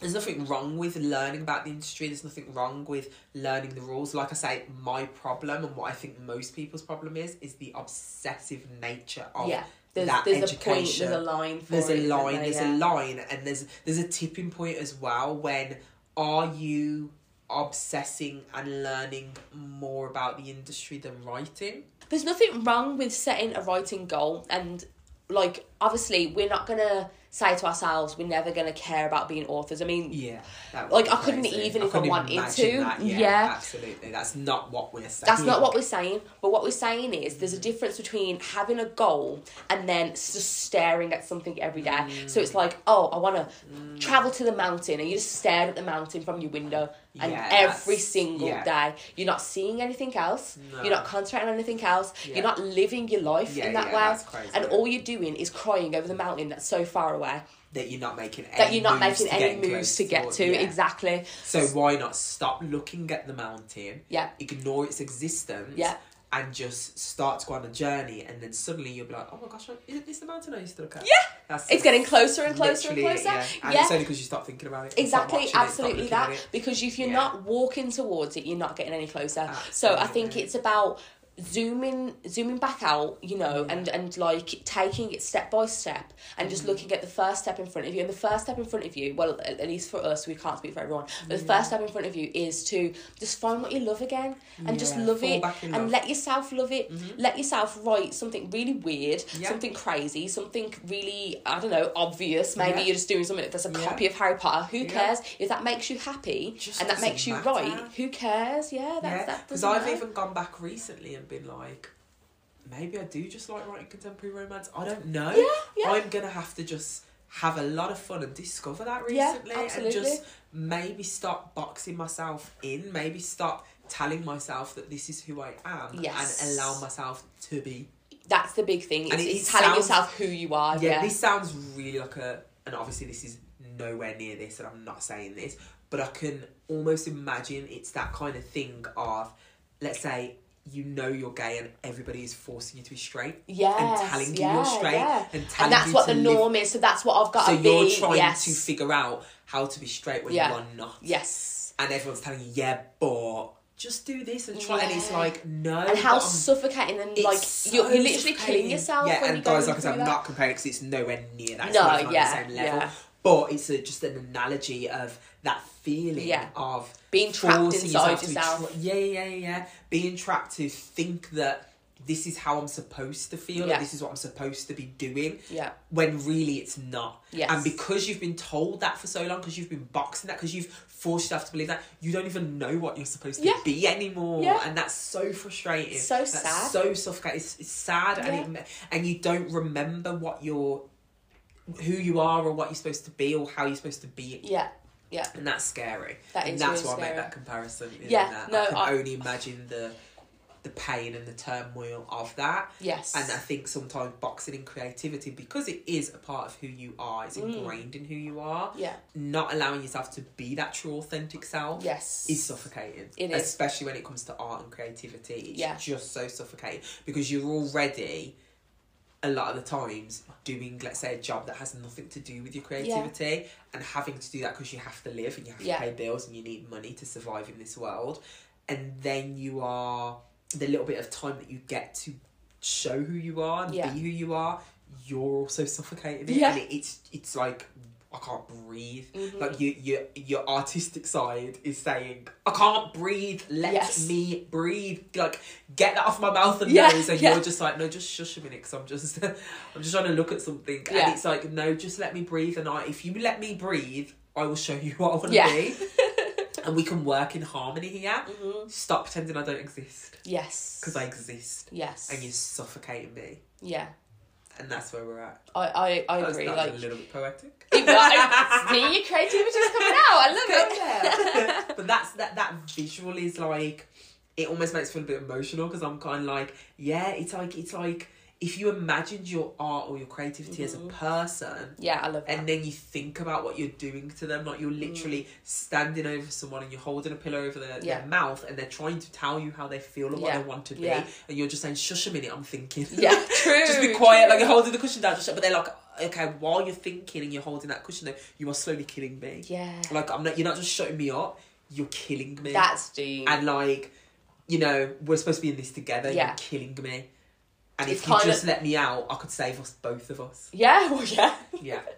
there's nothing wrong with learning about the industry. There's nothing wrong with learning the rules. Like I say, my problem and what I think most people's problem is is the obsessive nature of yeah. There's, that there's a point, education. there's a line for there's a line. there? There's yeah. a line, and there's there's a tipping point as well. When are you obsessing and learning more about the industry than writing? There's nothing wrong with setting a writing goal and like obviously we're not gonna say to ourselves we're never gonna care about being authors. I mean Yeah, Like, I couldn't crazy. even if I couldn't wanted imagine to. That. Yeah, Yeah. absolutely. That's not what we're saying. That's not what we're saying. But what we're saying is there's a difference between having a goal and then just staring at something every day. So it's mm. like, oh, I want to travel to the mountain, and you just stare at the mountain from your window, and Yeah, every single yeah. day you're not seeing anything else. No. You're not concentrating on anything else. Yeah. You're not living your life in that way. that's crazy. And all you're doing is crying over the mountain that's so far away that you're not making any that you're not moves making to any get moves to get to. yeah. Exactly. So why not stop looking at the mountain, Yeah. ignore its existence, Yeah. And just start to go on a journey, and then suddenly you'll be like, oh my gosh, isn't this the mountain I used to look at? Yeah. That's It's getting closer and closer and closer. yeah. And Yeah. it's only because you stop thinking about it. Exactly, watching it, absolutely that. Because if you're Yeah. not walking towards it, you're not getting any closer. So I think it's about zooming zooming back out you know Mm. and and like taking it step by step and Mm. just looking at the first step in front of you and the first step in front of you well at, least for us we can't speak for everyone but the first step in front of you is to just find what you love again and just love it and love. let yourself love it let yourself write something really weird Yeah. something crazy something really i don't know obvious maybe Yeah. you're just doing something that's a Yeah. copy of harry potter who Yeah. cares if that makes you happy Just and that makes you matter. right who cares yeah that's Yeah, that because I've even gone back recently and been like, maybe I do just like writing contemporary romance. I don't know. Yeah, yeah. I'm gonna have to just have a lot of fun and discover that Yeah, recently, and just maybe stop boxing myself in. Maybe stop telling myself that this is who I am, Yes. and allow myself to be. That's the big thing. And it- it's it telling sounds- yourself who you are. Yeah, Yeah. this sounds really like a, and obviously this is nowhere near this, and I'm not saying this, but I can almost imagine it's that kind of thing of, let's say, you know you're gay and everybody is forcing you to be straight Yes, and telling you yeah, you're straight yeah. and telling and that's you what the live- norm is. So that's what I've got So to you're be. trying yes. to figure out how to be straight when Yeah. you are not. Yes. And everyone's telling you, yeah, but just do this and try. And it's like, no. And how suffocating and like so you're, you're literally killing yourself. Yeah, and guys, like i said i'm that. not comparing because it's nowhere near that. It's No, not, it's not yeah, the same level. But it's a, just an analogy of that feeling Yeah. of Being trapped inside yourself. tra- yeah, yeah, yeah. Being trapped to think that this is how I'm supposed to feel, Yeah. this is what I'm supposed to be doing, Yeah. when really it's not. Yes. And because you've been told that for so long, because you've been boxing that, because you've forced yourself to believe that, you don't even know what you're supposed to Yeah. be anymore. Yeah. And that's so frustrating. So That's sad. So suffocating. It's, it's sad, Yeah. and it, and you don't remember what you're, who you are, or what you're supposed to be, or how you're supposed to be. Yeah. Yeah. And that's scary. That and is that's really why I scary. make that comparison. Yeah, that no, I can I- only imagine the the pain and the turmoil of that. Yes. And I think sometimes boxing in creativity, because it is a part of who you are, it's Mm. ingrained in who you are, Yeah. not allowing yourself to be that true authentic self Yes. is suffocating. It is. Especially when it comes to art and creativity. It's Yeah. just so suffocating because you're already a lot of the times doing let's say a job that has nothing to do with your creativity and having to do that because you have to live and you have Yeah. to pay bills and you need money to survive in this world and then you are the little bit of time that you get to show who you are and Yeah. be who you are, you're also suffocating it, Yeah. and it, it's it's like I can't breathe. Mhm. Like you, your your artistic side is saying, I can't breathe. Let Yes. me breathe. Like get that off my mouth and Yeah, nose. And yeah. you're just like, no, just shush a minute, because I'm just, I'm just trying to look at something. Yeah. And it's like, no, just let me breathe. And I, if you let me breathe, I will show you what I want to Yeah. be. and we can work in harmony here. Mhm. Stop pretending I don't exist, Yes. because I exist, Yes. and you're suffocating me. Yeah. And that's where we're at. I I, I That was- agree. was Like a little bit poetic. See your creativity's coming out. I love it. but that's that that visual is like it almost makes me feel a bit emotional because I'm kind of like yeah it's like it's like if you imagined your art or your creativity as a Mhm. person Yeah, I love that. and then you think about what you're doing to them like you're literally standing over someone and you're holding a pillow over their, Mm. Yeah. their mouth and they're trying to tell you how they feel and what they want to be Yeah. and you're just saying shush a minute I'm thinking yeah, true. just be quiet true. like you're holding the cushion down just but they're like okay while you're thinking and you're holding that cushion there you are slowly killing me Yeah. like I'm not. You're not just shutting me up. You're killing me. That's deep. and like, you know, we're supposed to be in this together. Yeah. You're killing me. And It's if you just let me out, I could save us both of us. yeah, well, yeah. Yeah.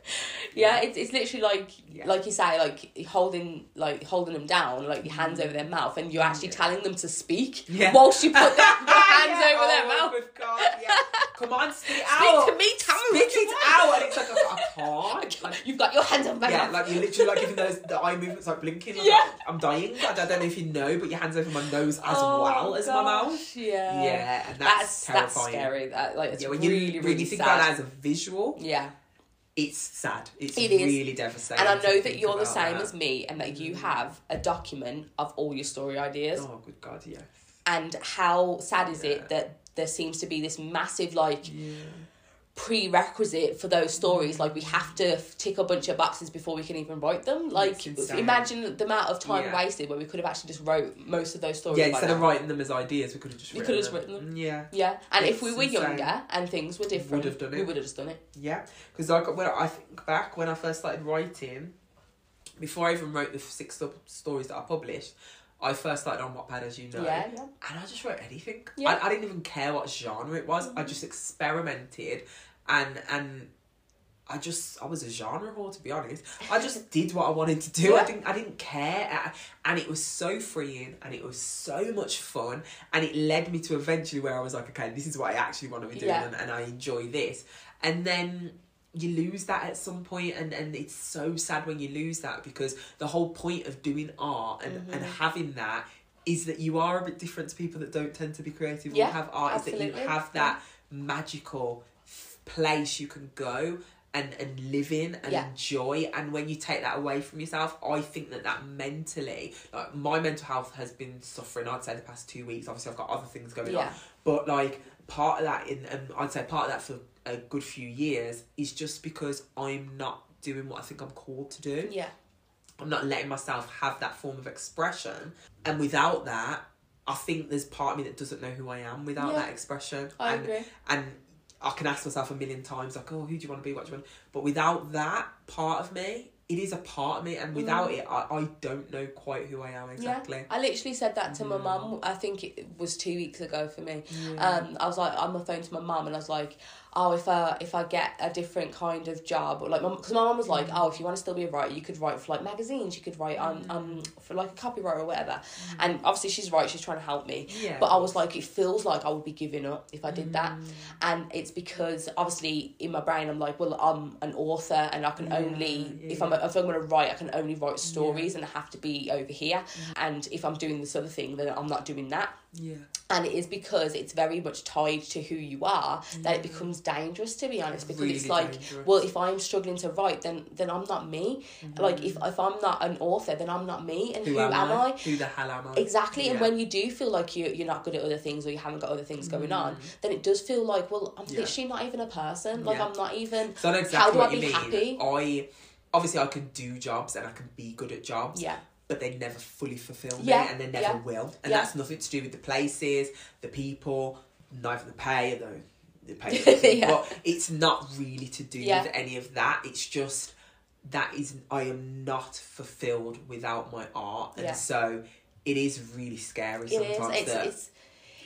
Yeah, it's, it's literally like Yeah. like you say, like holding like holding them down, like your hands mm. over their mouth, and you're actually Yeah. telling them to speak Yeah. whilst you put your hands Yeah. over their Oh, mouth. Good God, yeah. Come on, spit it out. Speak to me, tell me Spit it out. And it's like, I, can't. Like, You've got your hands over my yeah, mouth. like you're literally like giving those the eye movements like blinking. Like, Yeah. I'm dying. I don't know if you know, but your hands over my nose as Oh, well as my mouth. Yeah. Yeah, and That's that's, that's, terrifying. scary. That like it's Yeah, when really you really when you think sad. about that as a visual, yeah. it's sad. It's It really devastating. And I know that you're the same that. as me and that you Mm. have a document of all your story ideas. Oh, good God, yes. And how sad is Yeah. it that there seems to be this massive like Yeah. prerequisite for those stories like we have to tick a bunch of boxes before we can even write them like imagine the amount of time Yeah. wasted where we could have actually just wrote most of those stories Yeah, instead of writing them as ideas, we could have just We written could have them. just written them. Yeah. yeah and if we were insane. younger and things were different Would have done we would have just done it Yeah, because like when I think back when I first started writing, before I even wrote the six sto- stories that I published, I first started on Wattpad, as you know, yeah yeah and I just wrote anything. Yeah. I, I didn't even care what genre it was. I Mhm. just experimented, and and I just I was a genre whore to be honest. I just did what I wanted to do. I didn't I didn't care, and it was so freeing, and it was so much fun, and it led me to eventually where I was like, okay, this is what I actually want to be doing, Yeah. and, and I enjoy this, and then. You lose that at some point, and, and it's so sad when you lose that because the whole point of doing art and, and Mhm. having that is that you are a bit different to people that don't tend to be creative. Yeah, or have art is that you have that magical place you can go and, and live in and Yeah. enjoy. And when you take that away from yourself i think that that mentally like my mental health has been suffering i'd say the past two weeks. Obviously i've got other things going on. But like part of that in and i'd say part of that for a good few years is just because i'm not doing what i think i'm called to do yeah I'm not letting myself have that form of expression. And without that, I think there's part of me that doesn't know who I am without Yeah. that expression. I and, agree and I can ask myself a million times, like, oh, who do you want to be? What do you want? But without that part of me, it is a part of me. And without it, I, I don't know quite who I am exactly. I literally said that to my Mm. mum. I think it was two weeks ago for me. Yeah. Um, I was like on the phone to my mum, and I was like, "Oh, if I if I get a different kind of job, or like, because my mom was like, Mm. oh, if you want to still be a writer, you could write for like magazines, you could write on Mm. um for like a copywriter or whatever." And obviously, she's right; she's trying to help me. yeah. But I was like, it feels like I would be giving up if I did that. Mm. And it's because obviously in my brain I'm like, well, I'm an author and I can Yeah, only yeah, if I'm yeah. if I'm gonna write, I can only write stories and I have to be over here. Mm. And if I'm doing this other thing, then I'm not doing that. Yeah. And it is because it's very much tied to who you are that it becomes dangerous to be honest. Because it's like, dangerous. well, if I'm struggling to write, then then I'm not me. Like if if I'm not an author, then I'm not me. And who, am, I? Who the hell am I? Exactly, and when you do feel like you you're not good at other things or you haven't got other things going on, then it does feel like well I'm Mm. Yeah. literally not even a person. Like Yeah. I'm not even. So I exactly How do what I be mean. happy? I obviously I can do jobs and I can be good at jobs. Yeah, but they never fully fulfill me Yeah, and they never yeah, will. And yeah. that's nothing to do with the places, the people, neither the pay, though the pay Yeah. but it's not really to do with any of that. It's just that is I am not fulfilled without my art. And so it is really scary It is. sometimes. It's, it's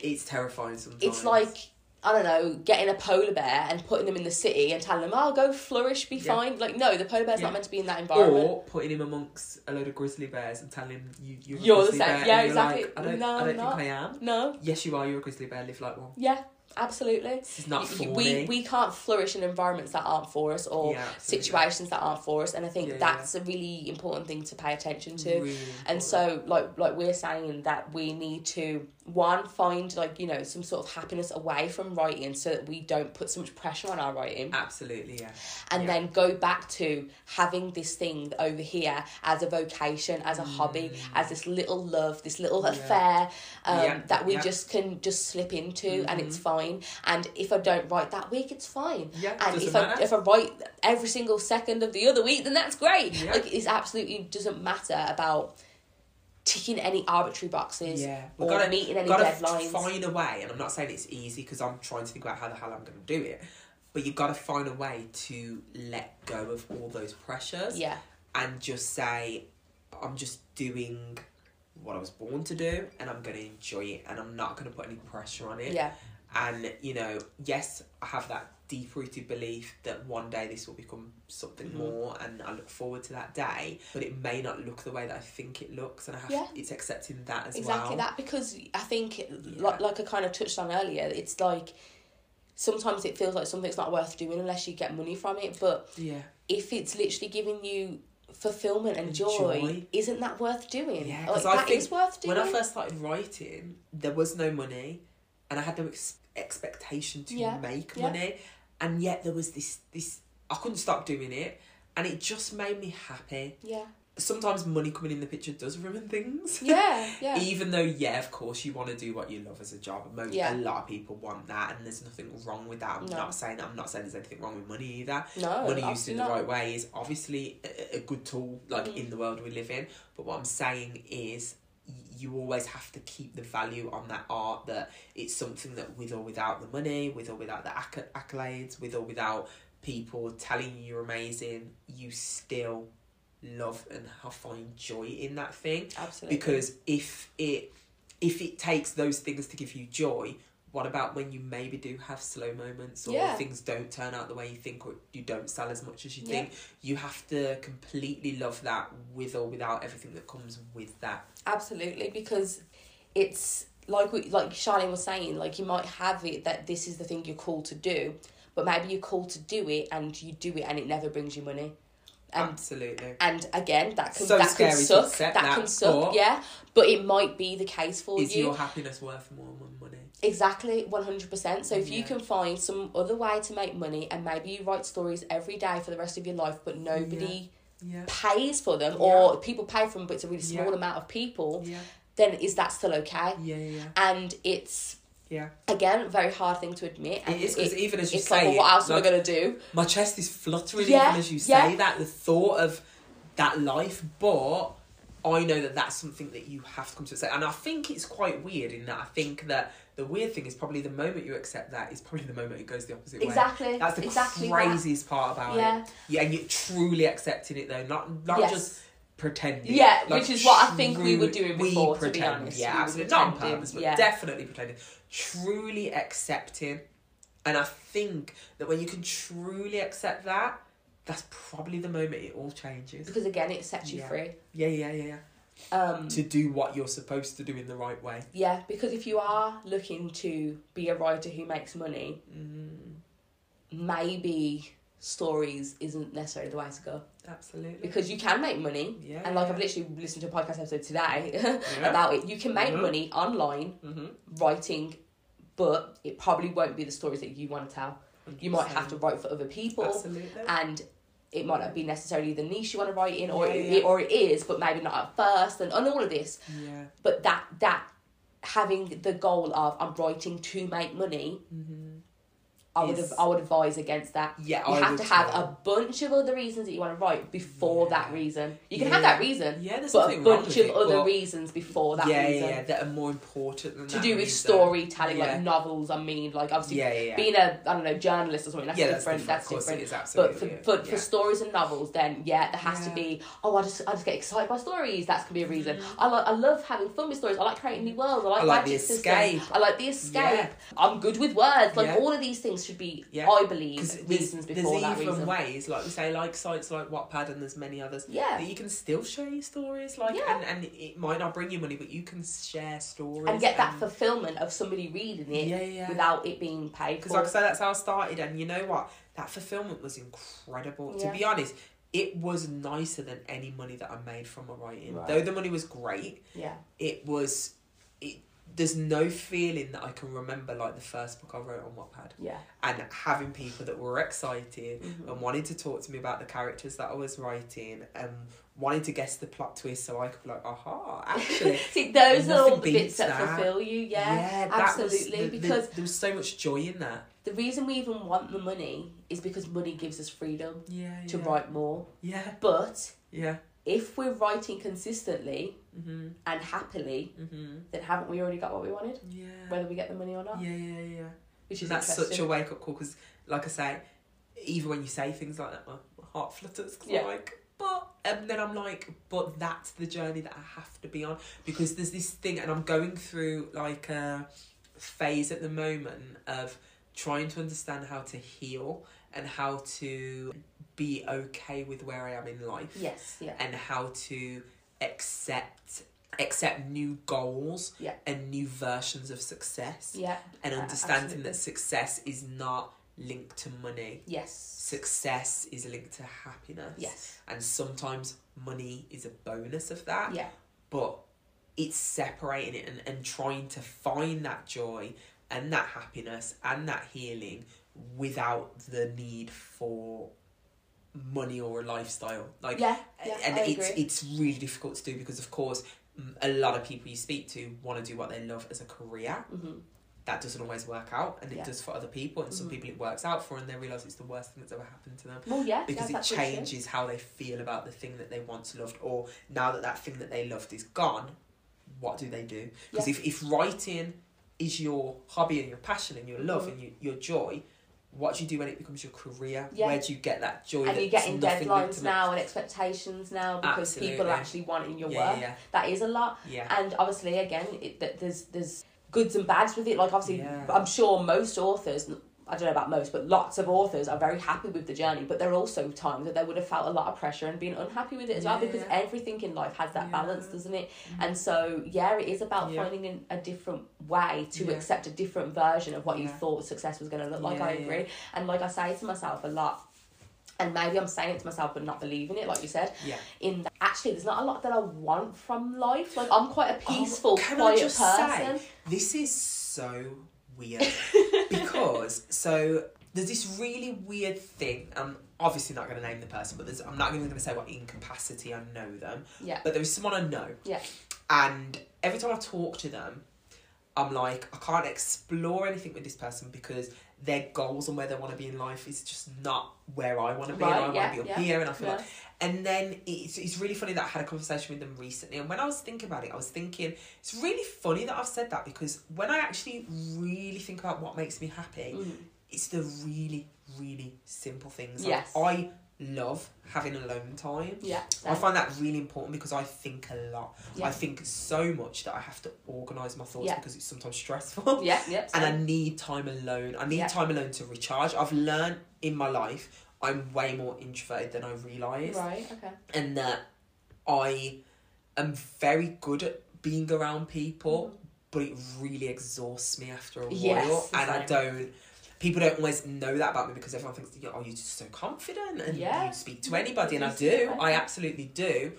it's terrifying sometimes. it's like I don't know, getting a polar bear and putting them in the city and telling them, "Oh, go flourish, be Yeah. fine." Like, no, the polar bear's Yeah. not meant to be in that environment. or putting him amongst a load of grizzly bears and telling him you you're, You're the grizzly same. bear, Yeah, exactly. Like, I don't, No, I don't think I am. no, Yes, you are. You're a grizzly bear. Live like one. yeah, absolutely. This is not for we me. we can't flourish in environments that aren't for us or Yeah, situations that aren't for us, and I think Yeah, that's a really important thing to pay attention to. Really And so, like, like we're saying that we need to one find like you know some sort of happiness away from writing, so that we don't put so much pressure on our writing, absolutely, yeah. and yeah. then go back to having this thing over here as a vocation, as a hobby, as this little love, this little Mm. Yeah. affair um, Yeah, that we yeah. Mm-hmm. just can just slip into, and it's fine. And if I don't write that week, it's fine. Yeah, and if I if I write every single second of the other week, then that's great. Yeah. Like it's absolutely doesn't matter about ticking any arbitrary boxes Yeah, or we've got to meeting any gotta deadlines. find a way, and I'm not saying it's easy because I'm trying to think about how the hell I'm going to do it. But you've got to find a way to let go of all those pressures yeah, and just say, I'm just doing what I was born to do, and I'm going to enjoy it, and I'm not going to put any pressure on it. yeah, And you know, yes, I have that deep rooted belief that one day this will become something Mhm. more, and I look forward to that day. But it may not look the way that I think it looks, and I have Yeah. it's accepting that as exactly well. Exactly that because I think Yeah. like like I kind of touched on earlier, it's like sometimes it feels like something's not worth doing unless you get money from it, but Yeah, if it's literally giving you fulfillment and joy, Joy. isn't that worth doing? Yeah, like that think is worth doing. when I first started writing, there was no money, and I had no ex- expectation to Yeah, make yeah. money, and yet there was this this I couldn't stop doing it, and it just made me happy. yeah, Sometimes money coming in the picture does ruin things. yeah, yeah, Even though, yeah, of course, you want to do what you love as a job. Mo- Yeah. A lot of people want that, and there's nothing wrong with that. I'm No. not saying I'm not saying there's anything wrong with money either. no, money used in the not. right way is obviously a, a good tool, like Mm. in the world we live in. But what I'm saying is, you always have to keep the value on that art. That it's something that, with or without the money, with or without the acc- accolades, with or without people telling you you're amazing, you still love and have find joy in that thing Absolutely, because if it if it takes those things to give you joy what about when you maybe do have slow moments or Yeah. things don't turn out the way you think or you don't sell as much as you Yeah. think you have to completely love that with or without everything that comes with that absolutely because it's like we like Charlene was saying, like you might have it that this is the thing you're called to do, but maybe you're called to do it and you do it and it never brings you money. And absolutely and again that can So that can suck. That, that, can suck, yeah. But it might be the case for is you. Is your happiness worth more than money Exactly, one hundred percent. So if you can find some other way to make money, and maybe you write stories every day for the rest of your life, but nobody yeah pays for them, Yeah. or people pay for them, but it's a really small Yeah. amount of people, yeah then is that still okay? yeah yeah And it's yeah again very hard thing to admit. And it is because even as you say like, well, what else like, am I gonna do? my chest is fluttering Yeah, even as you yeah. say that the thought of that life but i know that that's something that you have to come to accept and i think it's quite weird in that i think that the weird thing is probably the moment you accept that is probably the moment it goes the opposite way Exactly. that's the exactly that. craziest part about Yeah. it yeah and you're truly accepting it though not not Yes. just pretending Yeah, Like, which is what I think we were doing we before, to be pretend, honest. yeah We absolutely not on pretending, purpose but yeah. definitely pretending truly accepting and I think that when you can truly accept that, that's probably the moment it all changes. Because again, it sets you Yeah. free. Yeah, yeah, yeah, yeah. Um, To do what you're supposed to do in the right way. yeah, because if you are looking to be a writer who makes money, Mm, maybe stories isn't necessarily the way to go absolutely. because you can make money. Yeah. And like yeah. I've literally listened to a podcast episode today Yeah. about it. You can make Mhm. money online Mhm. writing, but it probably won't be the stories that you want to tell. You might have to write for other people, Absolutely. and it might not be necessarily the niche you want to write in, or Yeah, it, yeah. or it is, but maybe not at first, and, and all of this. Yeah. But that that having the goal of I'm writing to make money Mm-hmm. I would have, I would advise against that. Yeah, you I have to have a bunch of other reasons that you want to write before Yeah. that reason. You can Yeah. have that reason, Yeah, there's but a bunch of it, other reasons before that yeah, reason. yeah, that are more important than To do with reason. storytelling, Yeah. like novels. I mean, like obviously Yeah, yeah, being a I don't know journalist or something. That's yeah, that's different. different. That's different. it is But for, for, for stories and novels, then yeah, there has to be. Oh, I just I just get excited by stories. That's gonna be a reason. Mm. I like I love having fun with stories. I like creating new worlds. I like, I like the escape. I like the escape. I'm good with words. Like all of these things should be, Yeah. I believe, there's, reasons there's before that even reason. ways, like we say, like sites like Wattpad and there's many others Yeah. that you can still share your stories, like Yeah. and, and it might not bring you money, but you can share stories and get that fulfillment of somebody reading it Yeah, yeah. without it being paid Because like I say, that's how I started, and you know what? That fulfillment was incredible. Yeah. To be honest, it was nicer than any money that I made from my writing. Right. Though the money was great, yeah, it was. It there's no feeling that I can remember like the first book I wrote on Wattpad, yeah, and having people that were excited Mhm. and wanted to talk to me about the characters that I was writing and wanting to guess the plot twist so I could be like, aha, actually. See, those are all the bits that, that. fulfill you. Yeah, was absolutely. the- the- because there was so much joy in that. the reason we even want the money is because money gives us freedom Yeah, to yeah. write more. Yeah, But yeah. if we're writing consistently Mhm. and happily, Mhm. then haven't we already got what we wanted? Yeah. Whether we get the money or not, Yeah, yeah, yeah. which is That's such a wake up call because, like I say, even when you say things like that, my, my heart flutters. Cause Yeah. I'm like, but, and then I'm like, but that's the journey that I have to be on because there's this thing, and I'm going through like a phase at the moment of trying to understand how to heal and how to be okay with where I am in life Yes, yeah, and how to accept accept new goals Yeah. and new versions of success yeah, and Uh, understanding that success is not linked to money. Yes, success is linked to happiness. Yes, and sometimes money is a bonus of that. Yeah, but it's separating it and, and trying to find that joy and that happiness and that healing without the need for money or a lifestyle like yeah, yeah. and I it's agree. it's really difficult to do because of course a lot of people you speak to want to do what they love as a career Mhm. that doesn't always work out and it Yeah. does for other people and some Mhm. people it works out for and they realize it's the worst thing that's ever happened to them Well, yeah, because yeah, it that's what is. changes how they feel about the thing that they once loved or now that that thing that they loved is gone what do they do because if, if writing is your hobby and your passion and your love Mhm. and you, your joy what do you do when it becomes your career Yeah. where do you get that joy And you're getting deadlines now and expectations now because people Absolutely. are actually wanting your yeah, work. yeah That is a lot. yeah And obviously, again, it, that there's there's goods and bads with it. Like obviously. I'm sure most authors. I don't know about most, but lots of authors are very happy with the journey. But there are also times that they would have felt a lot of pressure and been unhappy with it as well because yeah. everything in life has that Yeah. balance, doesn't it? Mm-hmm. And so, yeah, it is about Yeah. finding an, a different way to Yeah. accept a different version of what you thought success was going to look like. Yeah, I yeah. agree. And like I say to myself a lot, and maybe I'm saying it to myself but not believing it, like you said. yeah In that, actually, there's not a lot that I want from life. Like I'm quite a Oh, peaceful, I quiet just person. say, this is so weird because so there's this really weird thing. I'm obviously not going to name the person, but there's, I'm not even going to say what incapacity I know them. Yeah. But there is someone I know. Yeah. And every time I talk to them, I'm like, I can't explore anything with this person because their goals and where they want to be in life is just not where I want to be. Right, and I yeah, want to be up yeah, here, and I feel yeah. like. And then it's, it's really funny that I had a conversation with them recently. And when I was thinking about it, I was thinking, it's really funny that I've said that because when I actually really think about what makes me happy, Mm. it's the really, really simple things. Like, Yes. I love having alone time. Yeah. I find that really important because I think a lot. Yeah. I think so much that I have to organise my thoughts Yeah. because it's sometimes stressful. Yeah, yeah. And I need time alone. I need Yeah. time alone to recharge. I've learned in my life I'm way more introverted than I realised. Right, okay. And that I am very good at being around people, but it really exhausts me after a while. Yes, and I don't people don't always know that about me because everyone thinks, oh, you're just so confident and Yeah. you speak to anybody, and I do. I absolutely do.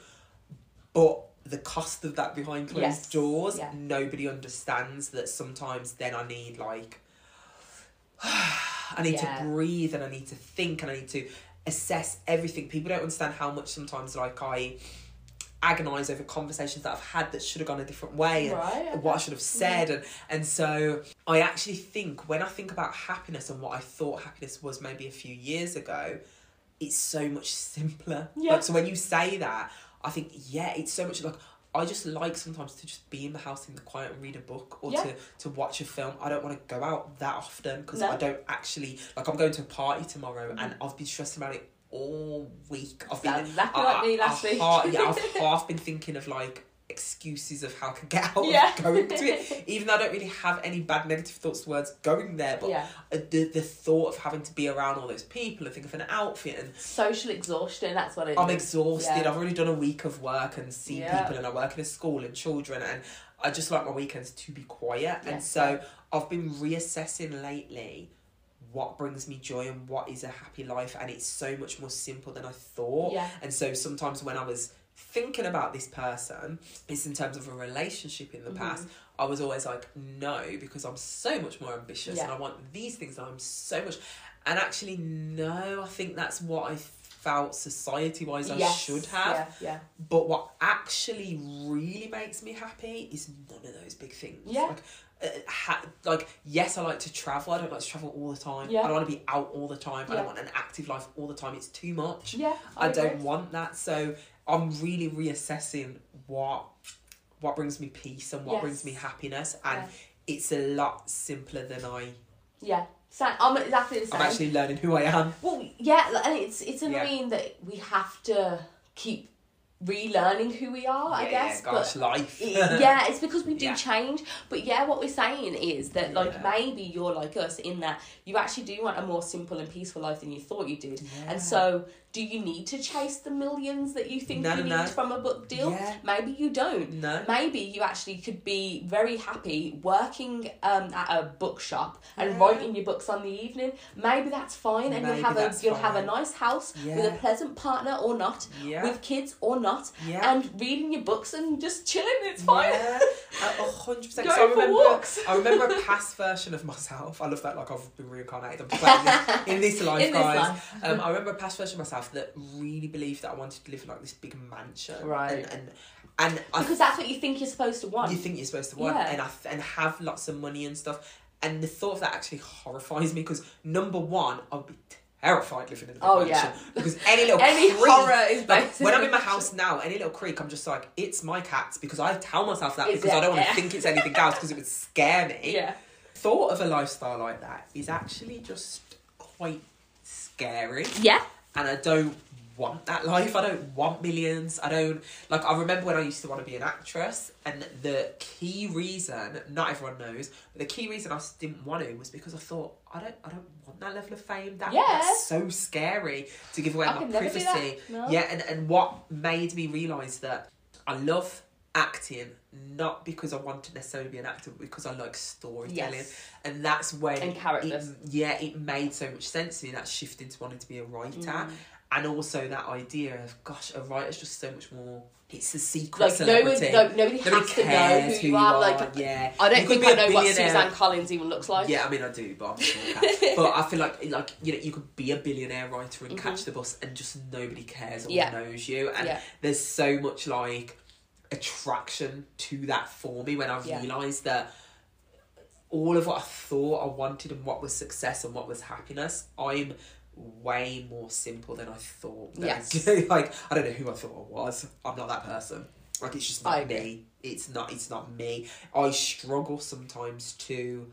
But the cost of that behind closed Yes, doors, yeah. nobody understands that sometimes then I need like I need Yeah. to breathe and I need to think and I need to assess everything. People don't understand how much sometimes like I agonize over conversations that I've had that should have gone a different way and Right, okay. what I should have mm-hmm. said and and so I actually think when I think about happiness and what I thought happiness was maybe a few years ago it's so much simpler Yeah. like so when you say that I think yeah it's so much like I just like sometimes to just be in the house in the quiet and read a book or Yeah. to, to watch a film. I don't want to go out that often because No. I don't actually like. I'm going to a party tomorrow and Mm-hmm. I've been stressing about it all week. I've been exactly like me last I've week. half- yeah, I've half been thinking of like excuses of how I can get out Yeah. of going to it. Even though I don't really have any bad negative thoughts towards going there, but Yeah. uh, the the thought of having to be around all those people and think of an outfit and Social exhaustion, that's what it is. I'm exhausted. Yeah. I've already done a week of work and seen people, and I work in a school and children, and I just like my weekends to be quiet. And so I've been reassessing lately what brings me joy and what is a happy life, and it's so much more simple than I thought. And so sometimes when I was thinking about this person, is in terms of a relationship in the Mhm. past. I was always like, no, because I'm so much more ambitious and I want these things and I'm so much. And actually, no, I think that's what I felt society wise I Yes, should have. Yeah, yeah. But what actually really makes me happy is none of those big things. Yeah. Like, uh, ha- like yes, I like to travel. I don't like to travel all the time. Yeah. I don't want to be out all the time. I Yeah. don't want an active life all the time. It's too much. Yeah, I, don't want that. So I'm really reassessing what what brings me peace and what Yes. brings me happiness, and Yeah. it's a lot simpler than I. Yeah, so I'm exactly the same. I'm actually learning who I am. Well, yeah, and it's it's Yeah. annoying that we have to keep relearning who we are. I guess, yeah, gosh, but life. it- yeah, it's because we do Yeah. change. But yeah, what we're saying is that like Yeah. maybe you're like us in that you actually do want a more simple and peaceful life than you thought you did. Yeah. And so, do you need to chase the millions that you think No, you no, need from a book deal? Yeah. Maybe you don't. No. Maybe you actually could be very happy working um, at a bookshop and Yeah. writing your books on the evening. Maybe that's fine, and Maybe you'll have a you'll have a nice house with a pleasant partner or not, Yeah. with kids or not, Yeah. and reading your books and just chilling. It's fine. Yeah, hundred percent. I remember, walks. I remember a past version of myself. I love that. Like I've been reincarnated. I'm in this life, In this guys. life. Um, I remember a past version of myself that really believed that I wanted to live in like this big mansion, Right. And and, and I Because that's what you think you're supposed to want. you think you're supposed to want Yeah. and I th- and have lots of money and stuff. And the thought of that actually horrifies me because number one, I would be terrified living in a big Oh, mansion yeah. because any little Any creak- horror is like, when I'm in my house now, any little creak, I'm just like, it's my cats because I tell myself that Is because I don't want to Yeah. think it's anything else because it would scare me. Yeah. Thought of a lifestyle like that is actually just quite scary Yeah. And I don't want that life. I don't want millions. I don't like. I remember when I used to want to be an actress, and the key reason not everyone knows, but the key reason I didn't want to was because I thought I don't. I don't want that level of fame. That, Yeah. that's so scary to give away I my could never do privacy. No. Yeah, and and what made me realize that I love acting not because I want to necessarily be an actor, but because I like storytelling, Yes. and that's when And characters. It, yeah, it made so much sense to me that shift into wanting to be a writer, Mm. and also that idea of gosh, a writer's just so much more. It's a secret Like no one, celebrity. no, nobody, has Nobody to know cares who you are. Like yeah, I don't You think I know what. Suzanne Collins even looks like. Yeah, I mean I do, but I'm but I feel like like you know you could be a billionaire writer and catch the bus and just nobody cares or Mm-hmm. Yeah. knows you, and Yeah. there's so much like attraction to that for me when I Yeah. realised that all of what I thought I wanted and what was success and what was happiness, I'm way more simple than I thought. that Yes. Like I don't know who I thought I was. I'm not that person. Like it's just not me. It's not. It's not me. I struggle sometimes to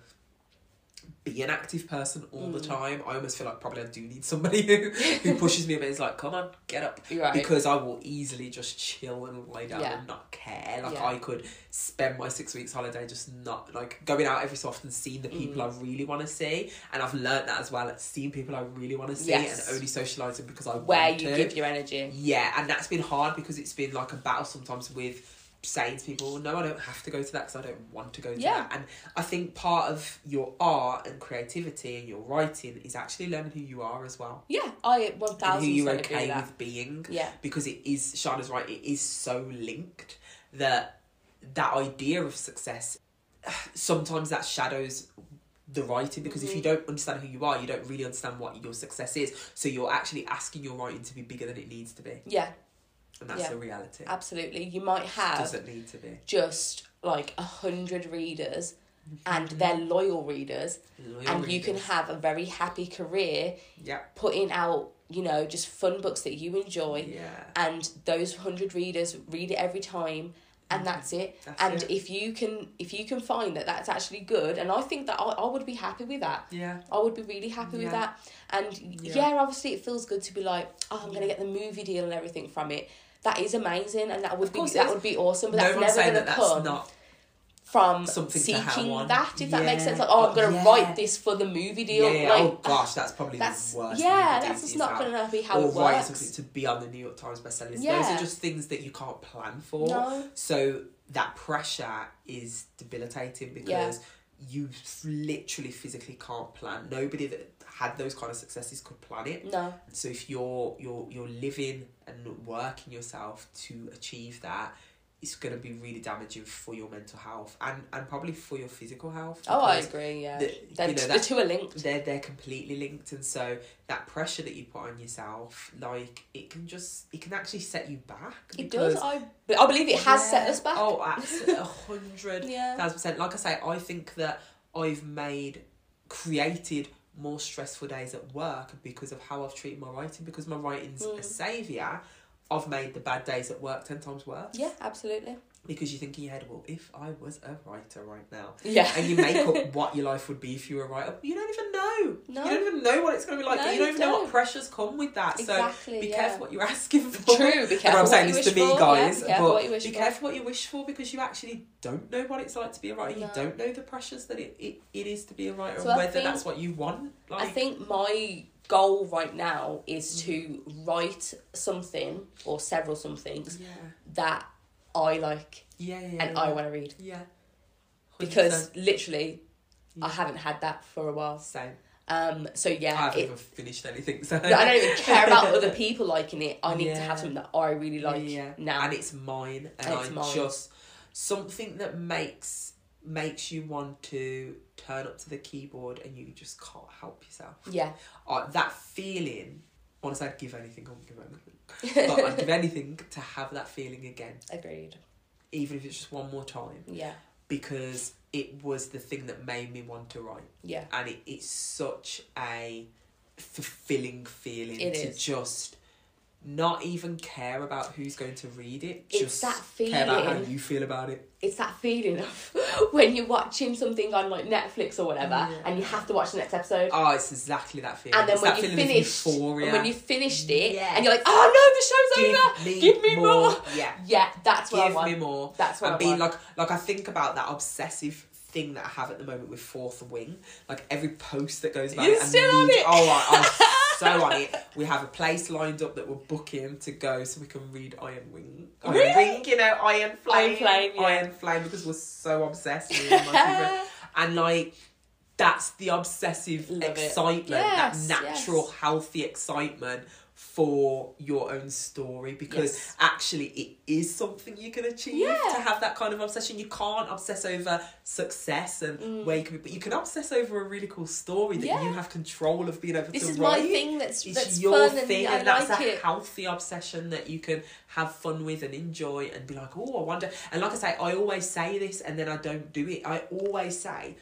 be an active person all the Mm. time. I almost feel like probably I do need somebody who, who pushes me a bit. It's like, come on, get up. Right. Because I will easily just chill and lie down Yeah. and not care. Like Yeah. I could spend my six weeks holiday just not like going out every so often, seeing the people I really want to see, and I've learned that as well. Seeing people I really want to see Yes. and only socializing because I want to where you to. give your energy. Yeah, and that's been hard because it's been like a battle sometimes with saying to people, no, I don't have to go to that because I don't want to go to Yeah. that. And I think part of your art and creativity and your writing is actually learning who you are as well. Yeah, I one And thousand who you're okay with that. being. Yeah. Because it is, Shana's right, it is so linked that that idea of success, sometimes that shadows the writing because Mm-hmm. if you don't understand who you are, you don't really understand what your success is. So you're actually asking your writing to be bigger than it needs to be. Yeah, and that's Yeah. the reality. Absolutely. You might have Doesn't need to be. just like a hundred readers and Mm-hmm. they're loyal readers Loyal and you can have a very happy career Yeah. putting out, you know, just fun books that you enjoy Yeah. and those 100 readers read it every time and that's it That's and it. if you can if you can find that that's actually good and i think that i, I would be happy with that Yeah. I would be really happy with that. And Yeah. yeah. obviously it feels good to be like, oh, I'm gonna get the movie deal and everything from it. That is amazing, and that would be that would be awesome. But no that's never that that's come not from something to seeking that. If that makes sense, like oh, I'm gonna Yeah. write this for the movie deal. Yeah, yeah. Like, oh gosh, that's probably that's the worst. yeah, thing you could do that's just not gonna be how or it works. something to be on the New York Times bestseller list. Those are just things that you can't plan for. No. So that pressure is debilitating because you literally physically can't plan. Nobody that had those kind of successes could plan it. No, So if you're you're you're living and working yourself to achieve that, it's gonna be really damaging for your mental health and, and probably for your physical health. oh, I agree. Yeah, the- They're- you know, the two are linked. they're they're completely linked and so that pressure that you put on yourself like it can just it can actually set you back It does. I I believe it has set us back. oh absolutely a hundred Yeah. thousand percent like i say i think that i've made created more stressful days at work because of how i've treated my writing because my writing's Mm. a saviour i've made the bad days at work 10 times worse Yeah, absolutely. Because you think in your head well if i was a writer right now Yeah, and you make up what your life would be if you were a writer. You don't even know. No. You don't even know what it's going to be like. No, you don't even know what pressures come with that. Exactly, so be yeah. careful what you're asking for. True, be careful I'm saying what you this to wish me, for, guys. yeah, be careful but what you wish be for. careful what you wish for because you actually don't know what it's like to be a writer. You don't know the pressures that it, it, it is to be a writer So and I whether think- that's what you want. Like, I think my goal right now is Mm. to write something or several somethings yeah, that I like yeah, yeah, yeah. and I want to read yeah. 100%. because literally I haven't had that for a while. same. Um, so yeah, I haven't it, even finished anything. So I don't even care about other people liking it. I need to have something that I really like yeah. now. and it's mine and And it's I mine. just something that makes makes you want to turn up to the keyboard and you just can't help yourself. yeah, Uh, that feeling honestly I'd give anything, I wouldn't give anything. but I'd give anything to have that feeling again, agreed. even if it's just one more time. Yeah, Because it was the thing that made me want to write. yeah, And it, it's such a fulfilling feeling It to is. just not even care about who's going to read it. It's just that feeling. care about how you feel about it. it's that feeling of when you're watching something on like Netflix or whatever, Yeah. and you have to watch the next episode. Oh, it's exactly that feeling. and then it's when that you finished, and when you finished it, Yes. and you're like, "Oh no, the show's over! me Give me more!" Yeah. Yeah, that's what I Give want. me more. That's what and I being want. like like I think about that obsessive thing that I have at the moment with Fourth Wing. Like every post that goes about You're it. I still on it. Oh, I, I'm oh, so on it. We have a place lined up that we're booking to go so we can read Iron Wing. Iron Really? Wing, you know, Iron Flame. Iron Flame, yeah. Iron Flame because we're so obsessed with it. And like that's the obsessive Love excitement, Yes, that natural, yes. healthy excitement for your own story because Yes. actually it is something you can achieve Yeah. to have that kind of obsession. You can't obsess over success and where you can be, but you can obsess over a really cool story that Mm. Yeah. you have control of being able This to is my write. thing. That's It's that's your thing, and, and, that's like a it. healthy obsession that you can have fun with and enjoy and be like, oh, I wonder. And like I say, I always say this and then I don't do it. I always say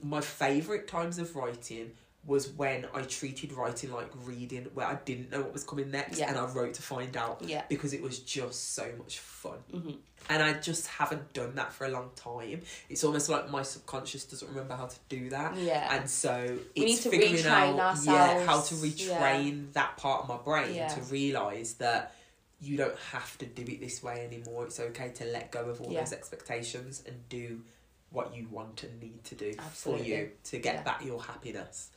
my favourite times of writing was when I treated writing like reading, where I didn't know what was coming next Yeah. and I wrote to find out Yeah. because it was just so much fun. Mhm. And I just haven't done that for a long time. It's almost like my subconscious doesn't remember how to do that. Yeah. And so We it's need to figuring retrain out yeah, how to ourselves. retrain that part of my brain Yeah. to realise that you don't have to do it this way anymore. It's okay to let go of all Yeah. those expectations and do what you want and need to do Absolutely. for you to get Yeah. back your happiness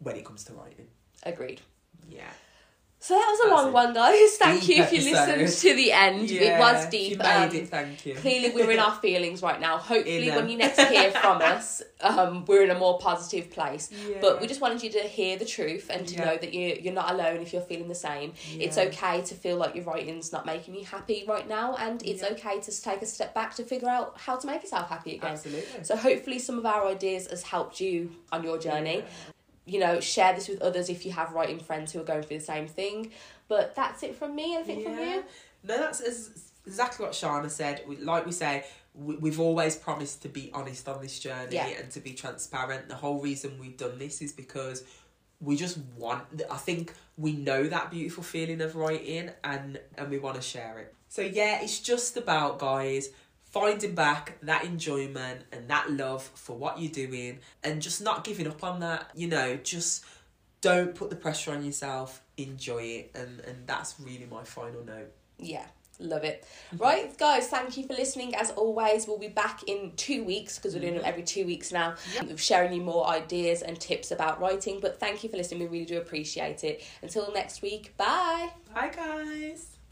when it comes to writing. Agreed. Yeah. So that was a That's long it. one, guys. Thank Deep you if you episode. listened to the end. it Yeah, was You deep. made Um, it, thank you. clearly, we're in our feelings right now. Hopefully, when you next hear from us, um, we're in a more positive place. Yeah. But we just wanted you to hear the truth and to Yeah. know that you you're not alone if you're feeling the same. It's okay to feel like your writing's not making you happy right now, and it's okay to take a step back to figure out how to make yourself happy again. Absolutely. So hopefully, some of our ideas has helped you on your journey. You know, share this with others if you have writing friends who are going through the same thing. But that's it from me. Anything from you? No, that's exactly what Shana said. We, like we say, we, we've always promised to be honest on this journey Yeah. and to be transparent. The whole reason we've done this is because we just want. I think we know that beautiful feeling of writing, and and we want to share it. So yeah, it's just about guys finding back that enjoyment and that love for what you're doing, and just not giving up on that. You know, just don't put the pressure on yourself. Enjoy it, and and that's really my final note. Yeah, love it. Mm-hmm. Right, guys, thank you for listening. As always, we'll be back in two weeks because we're doing them every two weeks now, sharing you more ideas and tips about writing. But thank you for listening. We really do appreciate it. Until next week, bye. Bye, guys.